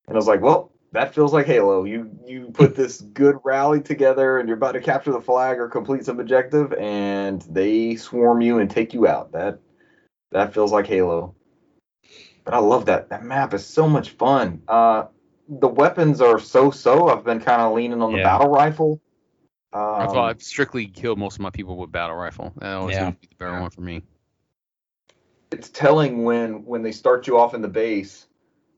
And I was like, well, that feels like Halo. You you put this good rally together, and you're about to capture the flag or complete some objective, and they swarm you and take you out. That that feels like Halo. But I love that. That map is so much fun. Uh, the weapons are so-so. I've been kind of leaning on the Yeah. battle rifle. I Um, thought I've strictly killed most of my people with battle rifle. That always Yeah. be the better one for me. it's telling when when they start you off in the base.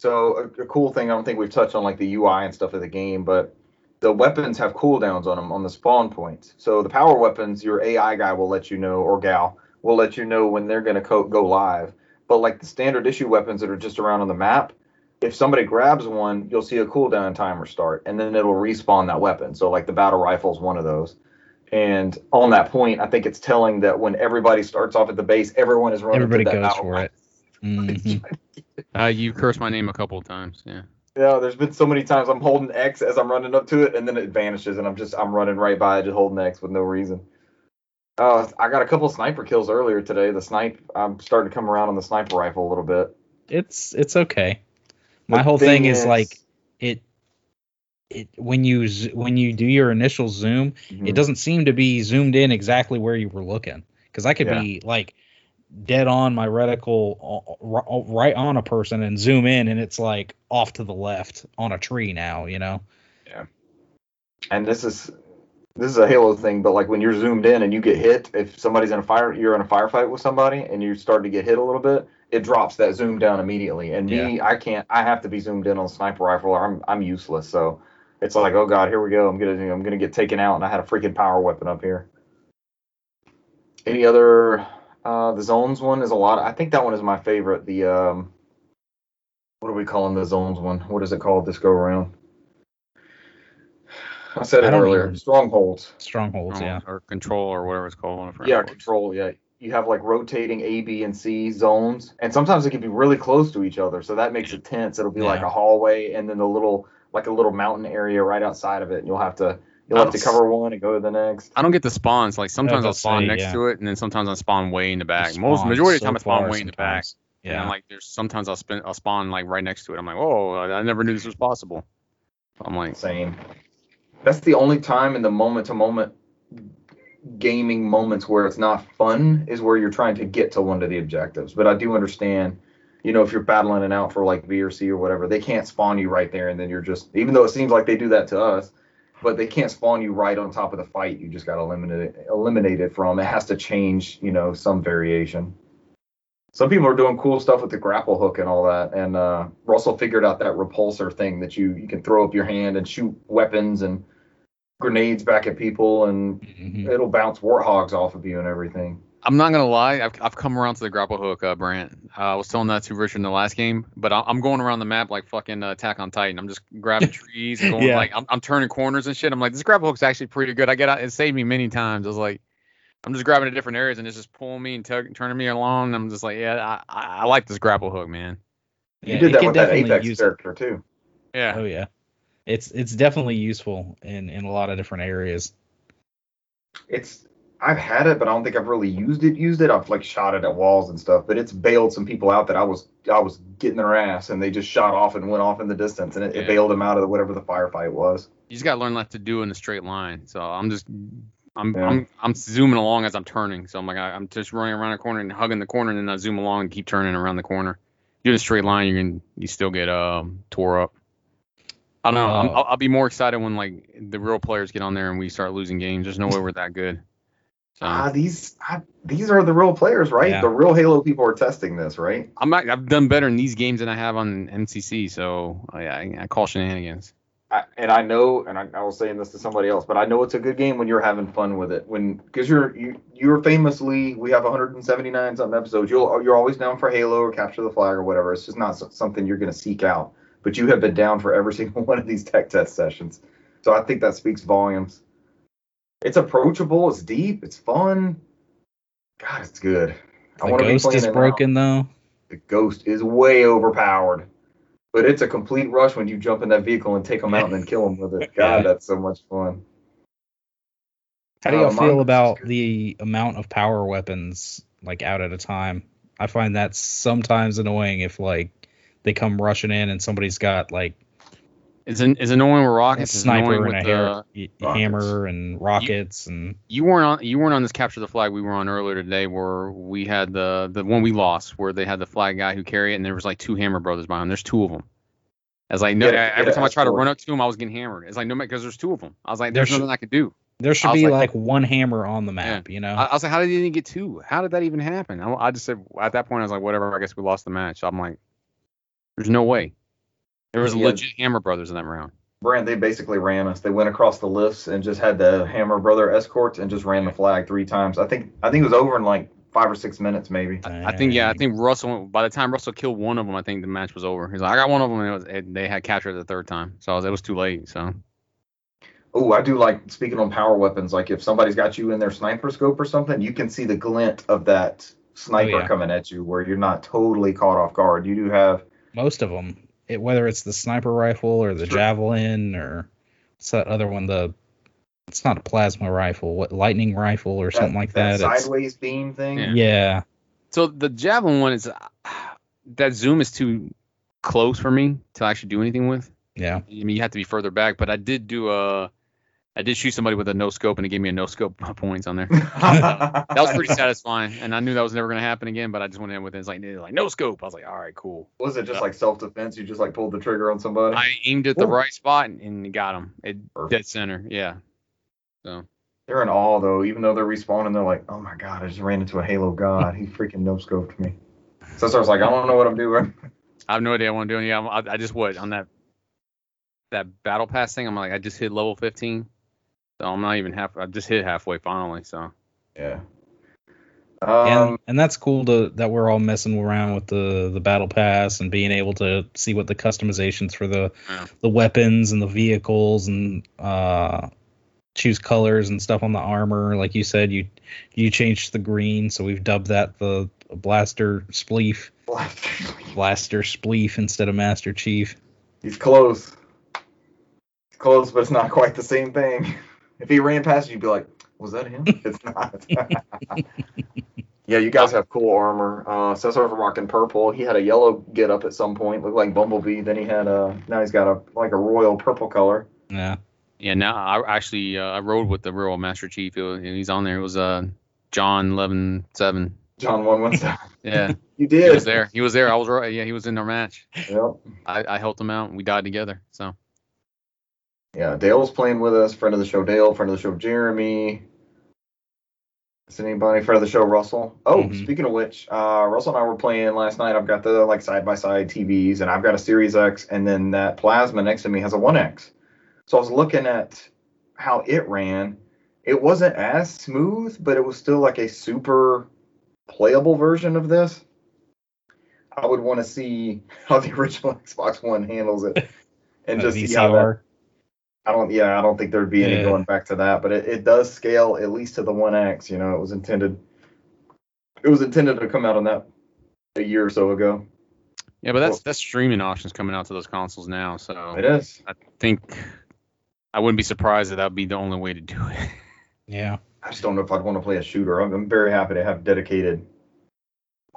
So a, a cool thing I don't think we've touched on like the UI and stuff of the game, but the weapons have cooldowns on them on the spawn points. So the power weapons, your AI guy will let you know or gal will let you know when they're going to co- go live. But like the standard issue weapons that are just around on the map, if somebody grabs one, you'll see a cooldown timer start, and then it'll respawn that weapon. So like the battle rifle is one of those. And on that point, I think it's telling that when everybody starts off at the base, everyone is running. Everybody that goes for it. Mhm. Uh, you cursed my name a couple of times. Yeah. Yeah, there's been so many times I'm holding X as I'm running up to it, and then it vanishes, and I'm just I'm running right by it, just holding X with no reason. Uh, I got a couple sniper kills earlier today. The snipe, I'm starting to come around on the sniper rifle a little bit. It's it's okay. My The whole thing is, like it it when you when you do your initial zoom, Mhm. it doesn't seem to be zoomed in exactly where you were looking because I could Yeah. be like dead on my reticle uh, uh, right on a person and zoom in and it's like off to the left on a tree now, you know. Yeah. And this is this is a Halo thing, but like when you're zoomed in and you get hit, if somebody's in a fire, you're in a firefight with somebody, and you start to get hit a little bit, it drops that zoom down immediately. And me, I can't. I have to be zoomed in on a sniper rifle, or I'm I'm useless. So it's like, oh god, here we go. I'm gonna I'm gonna get taken out, and I had a freaking power weapon up here. Any other? Uh, the zones one is a lot. I think that one is my favorite. The um, what are we calling the zones one? What is it called this go around? I said I it don't earlier. even- Strongholds. Strongholds, yeah. Or control or whatever it's called. Yeah, what control. Yeah, you have like rotating A, B, and C zones, and sometimes it can be really close to each other, so that makes it tense. It'll be like a hallway, and then a little like a little mountain area right outside of it, and you'll have to you'll have to cover one and go to the next. I don't get the spawns. Like sometimes I I'll spawn say, next yeah. to it, and then sometimes I spawn way in the back. It Most spawns majority of the so time I spawn far way in the back. sometimes. Yeah. Yeah. And like there's sometimes I'll spin I'll spawn like right next to it. I'm like, oh, I I never knew this was possible. I'm like, Same. That's the only time in the moment to moment gaming moments where it's not fun is where you're trying to get to one of the objectives. But I do understand, you know, if you're battling it out for like B or C or whatever, they can't spawn you right there and then you're just even though it seems like they do that to us, but they can't spawn you right on top of the fight. You just got to eliminate it, from. It has to change, you know, some variation. Some people are doing cool stuff with the grapple hook and all that. And uh, Russell figured out that repulsor thing that you you can throw up your hand and shoot weapons and grenades back at people, and Mhm. it'll bounce warthogs off of you and everything. I'm not gonna lie, I've, I've come around to the grapple hook, uh, Brant. Uh, I was telling that to Richard in the last game, but I- I'm going around the map like fucking uh, Attack on Titan. I'm just grabbing trees and going Yeah. like I'm, I'm turning corners and shit. I'm like, this grapple hook's actually pretty good. I get out, it saved me many times. I was like, I'm just grabbing at different areas and it's just pulling me and tug, turning me along. And I'm just like, yeah, I, I, I like this grapple hook, man. You did that with that definitely Apex use it. character too. Yeah. Oh yeah. It's it's definitely useful in in a lot of different areas. It's I've had it, but I don't think I've really used it. Used it. I've like shot it at walls and stuff, but it's bailed some people out that I was I was getting their ass, and they just shot off and went off in the distance, and it, Yeah. it bailed them out of whatever the firefight was. You just gotta learn not to do in a straight line. So I'm just I'm Yeah. I'm I'm zooming along as I'm turning, so I'm like I, I'm just running around a corner and hugging the corner, and then I zoom along and keep turning around the corner. Doing a straight line, you can you still get um tore up. I don't know. I'm, Oh. I'll, I'll be more excited when like the real players get on there and we start losing games. There's no way we're that good. So Ah, these ah, these are the real players, right? Yeah. The real Halo people are testing this, right? I'm not, I've done better in these games than I have on MCC, so I, I, I call shenanigans. I, and I know, and I, I was saying this to somebody else, but I know it's a good game when you're having fun with it. When because you're you you're famously we have 179 something episodes. You'll you're always down for Halo or capture the flag or whatever. It's just not something you're going to seek out. But you have been down for every single one of these tech test sessions, so I think that speaks volumes. It's approachable. It's deep. It's fun. God, it's good. I The wanna be ghost playing is it now. broken though. The ghost is way overpowered. But it's a complete rush when you jump in that vehicle and take them out and then kill them with it. God, that's so much fun. How do Uh, y'all mine feel about the amount of power weapons like out at a time? I find that sometimes annoying if like they come rushing in and somebody's got like It's an, it's annoying with rockets. It's annoying sniper and with a hair, the- rockets. hammer and rockets and you weren't on you weren't on this capture the flag we were on earlier today where we had the the one we lost where they had the flag guy who carried it and there was like two hammer brothers behind him. There's two of them. I was like, no, Yeah, every yeah, time I tried to run up to him, I was getting hammered. It's like no, because there's two of them. I was like, there's There should- nothing I could do. there should be like- like, one hammer on the map, you know? I, I was like, how did he even get two? How did that even happen? I, I just said at that point, I was like, whatever. I guess we lost the match. I'm like, there's no way. There was Yeah. legit hammer brothers in that round. Brant, they basically ran us. They went across the lifts and just had the Hammer Brother escorts and just ran the flag three times. I think I think it was over in like five or six minutes, maybe. I, I think yeah, I think Russell. By the time Russell killed one of them, I think the match was over. He's like, I got one of them, and it was, it, they had captured the third time, so I was, it was too late. So Oh, I do like speaking on power weapons. Like if somebody's got you in their sniper scope or something, you can see the glint of that oh, sniper Oh, yeah. coming at you, where you're not totally caught off guard. You do have Most of them, it, whether it's the sniper rifle or the Sure. javelin or what's that other one? The it's not a plasma rifle, what lightning rifle or something like that. It's- sideways beam thing. Yeah. yeah, so the javelin one is that zoom is too close for me to actually do anything with. yeah. I mean, you have to be further back, but I did do a. I did shoot somebody with a no scope, and it gave me a no scope points on there. that was pretty satisfying, and I knew that was never going to happen again. But I just went in with it. It's like, like no scope. I was like, all right, cool. Was it just like self defense? You just like pulled the trigger on somebody? I aimed at the Ooh. right spot and, and got him. It Perfect. dead center. Yeah. So They're in awe though, even though they're respawning. They're like, "Oh my god, I just ran into a Halo god. He freaking no scoped me." So I was like, "I don't know what I'm doing." I have no idea what I'm doing. Yeah, I'm, I, I just what on that that battle pass thing. I'm like, I just hit level 15, so I'm not even half. I just hit halfway finally. So Yeah. and, Um, and that's cool to that we're all messing around with the the battle pass and being able to see what the customizations for the Yeah. the weapons and the vehicles and uh choose colors and stuff on the armor like you said you you changed the green so we've dubbed that the blaster spleef blaster spleef instead of master chief he's close. Close, but it's not quite the same thing. If he ran past you, you'd be like, "Was that him?" It's not. yeah, you guys have cool armor. Uh, Cesar's rocking purple. He had a yellow get up at some point, looked like Bumblebee. Then he had a now he's got a like a royal purple color. yeah yeah, now I actually uh, I rode with the real Master Chief. Was, he's on there. It was uh John eleven seven. John one one seven. Yeah, You did. he was there. He was there. I was right. Yeah, he was in our match. Yep. I, I helped him out. and We died together. So Yeah, Dale's playing with us. Friend of the show, Dale. Friend of the show, Jeremy. Is anybody friend of the show, Russell? Oh, Mhm. speaking of which, uh, Russell and I were playing last night. I've got the like side by side TVs, and I've got a Series X, and then that plasma next to me has a One X. So I was looking at how it ran. It wasn't as smooth, but it was still like a super playable version of this. I would want to see how the original Xbox One handles it, and just see how that VCR. I don't. Yeah, I don't think there'd be any Yeah. going back to that. But it, it does scale at least to the one X. You know, it was intended. It was intended to come out on that a year or so ago. yeah, but that's Well- that's streaming options coming out to those consoles now. So It is. I think I wouldn't be surprised that that'd be the only way to do it. yeah I just don't know if I'd want to play a shooter. I'm, I'm very happy to have dedicated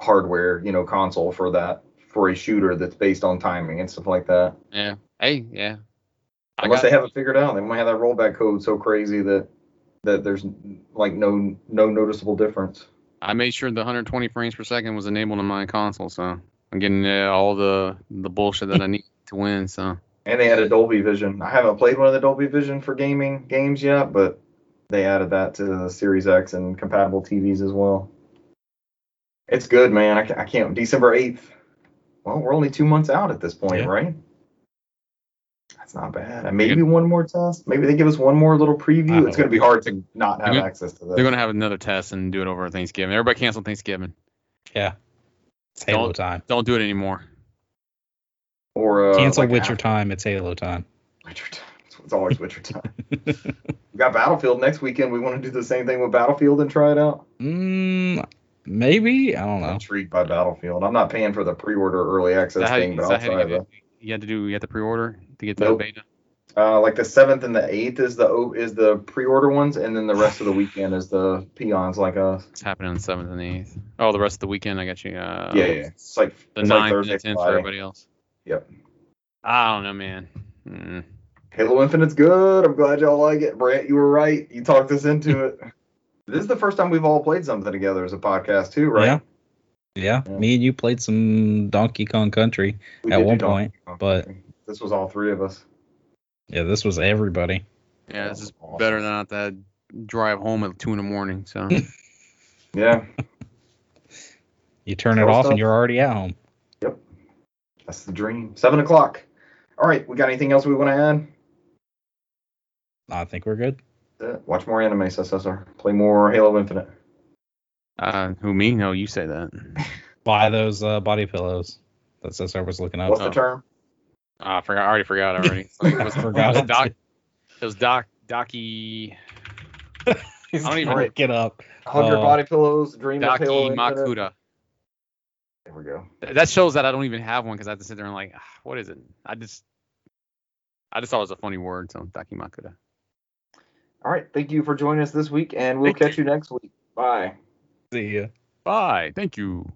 hardware, you know, console for that for a shooter that's based on timing and stuff like that. Yeah. Hey, yeah. I Unless got, they have it figured out, they might have that rollback code so crazy that that there's like no no noticeable difference. I made sure the 120 frames per second was enabled on my console, so I'm getting uh, all the the bullshit that I need to win. So And they added Dolby Vision. I haven't played one of the Dolby Vision for gaming games yet, but they added that to the Series X and compatible TVs as well. It's good, man. I, I can't. December 8th. Well, we're only two months out at this point, Yeah. right? That's not bad. And maybe one more test. Maybe they give us one more little preview. It's going to be hard to not have gonna- access to this. they're gonna have another test and do it over Thanksgiving. Everybody cancel Thanksgiving. Yeah. It's Halo Don't- time. Don't do it anymore. or uh, Cancel like Witcher half- time. It's Halo time. Witcher time. It's always Witcher time. we got Battlefield next weekend. We want to do the same thing with Battlefield and try it out. Mm, maybe. I don't know. I'm know. intrigued by Battlefield. I'm not paying for the pre-order early access thing, you- but I'll try you, it. You had to do? You had to pre-order to get the Nope. beta. Uh, like the seventh and the eighth is the is the pre-order ones, and then the rest of the weekend is the peons like us. It's happening on the seventh and eighth. Oh, the rest of the weekend, I got you. Uh, yeah, yeah. It's like The it's like ninth Thursday, and the tenth for everybody else. Yep. I don't know, man. Mm. Halo Infinite's good. I'm glad y'all like it. Brant, you were right. You talked us into it. This is the first time we've all played something together as a podcast too, right? Yeah. Yeah. Yeah. Me and you played some Donkey Kong Country. We At one point, but- this was all three of us. Yeah, this was everybody. Yeah, this is Awesome. better than not that drive home at two in the morning. So Yeah, You turn it off stuff. and you're already at home. Yep. That's the dream. Seven o'clock. All right, we got anything else we want to add? I think we're good. Watch more anime, SSR. Play more Halo Infinite. Uh, who me? No, you say that. Buy those uh, body pillows. That's what I was looking up. What's Oh. the term? Ah, I forgot. I already forgot already. It was, Forgot It was doc. It was doc. Docky. He's I don't even- gonna look it up. Hundred Uh, body pillows. Dream of Halo Docky Infinite. Makuda. There we go. That shows that I don't even have one because I have to sit there and like, ah, what is it? I just, I just thought it was a funny word. So Docky Makuda. All right. Thank you for joining us this week, and we'll Thank catch you next week. Bye. See you. Bye. Thank you.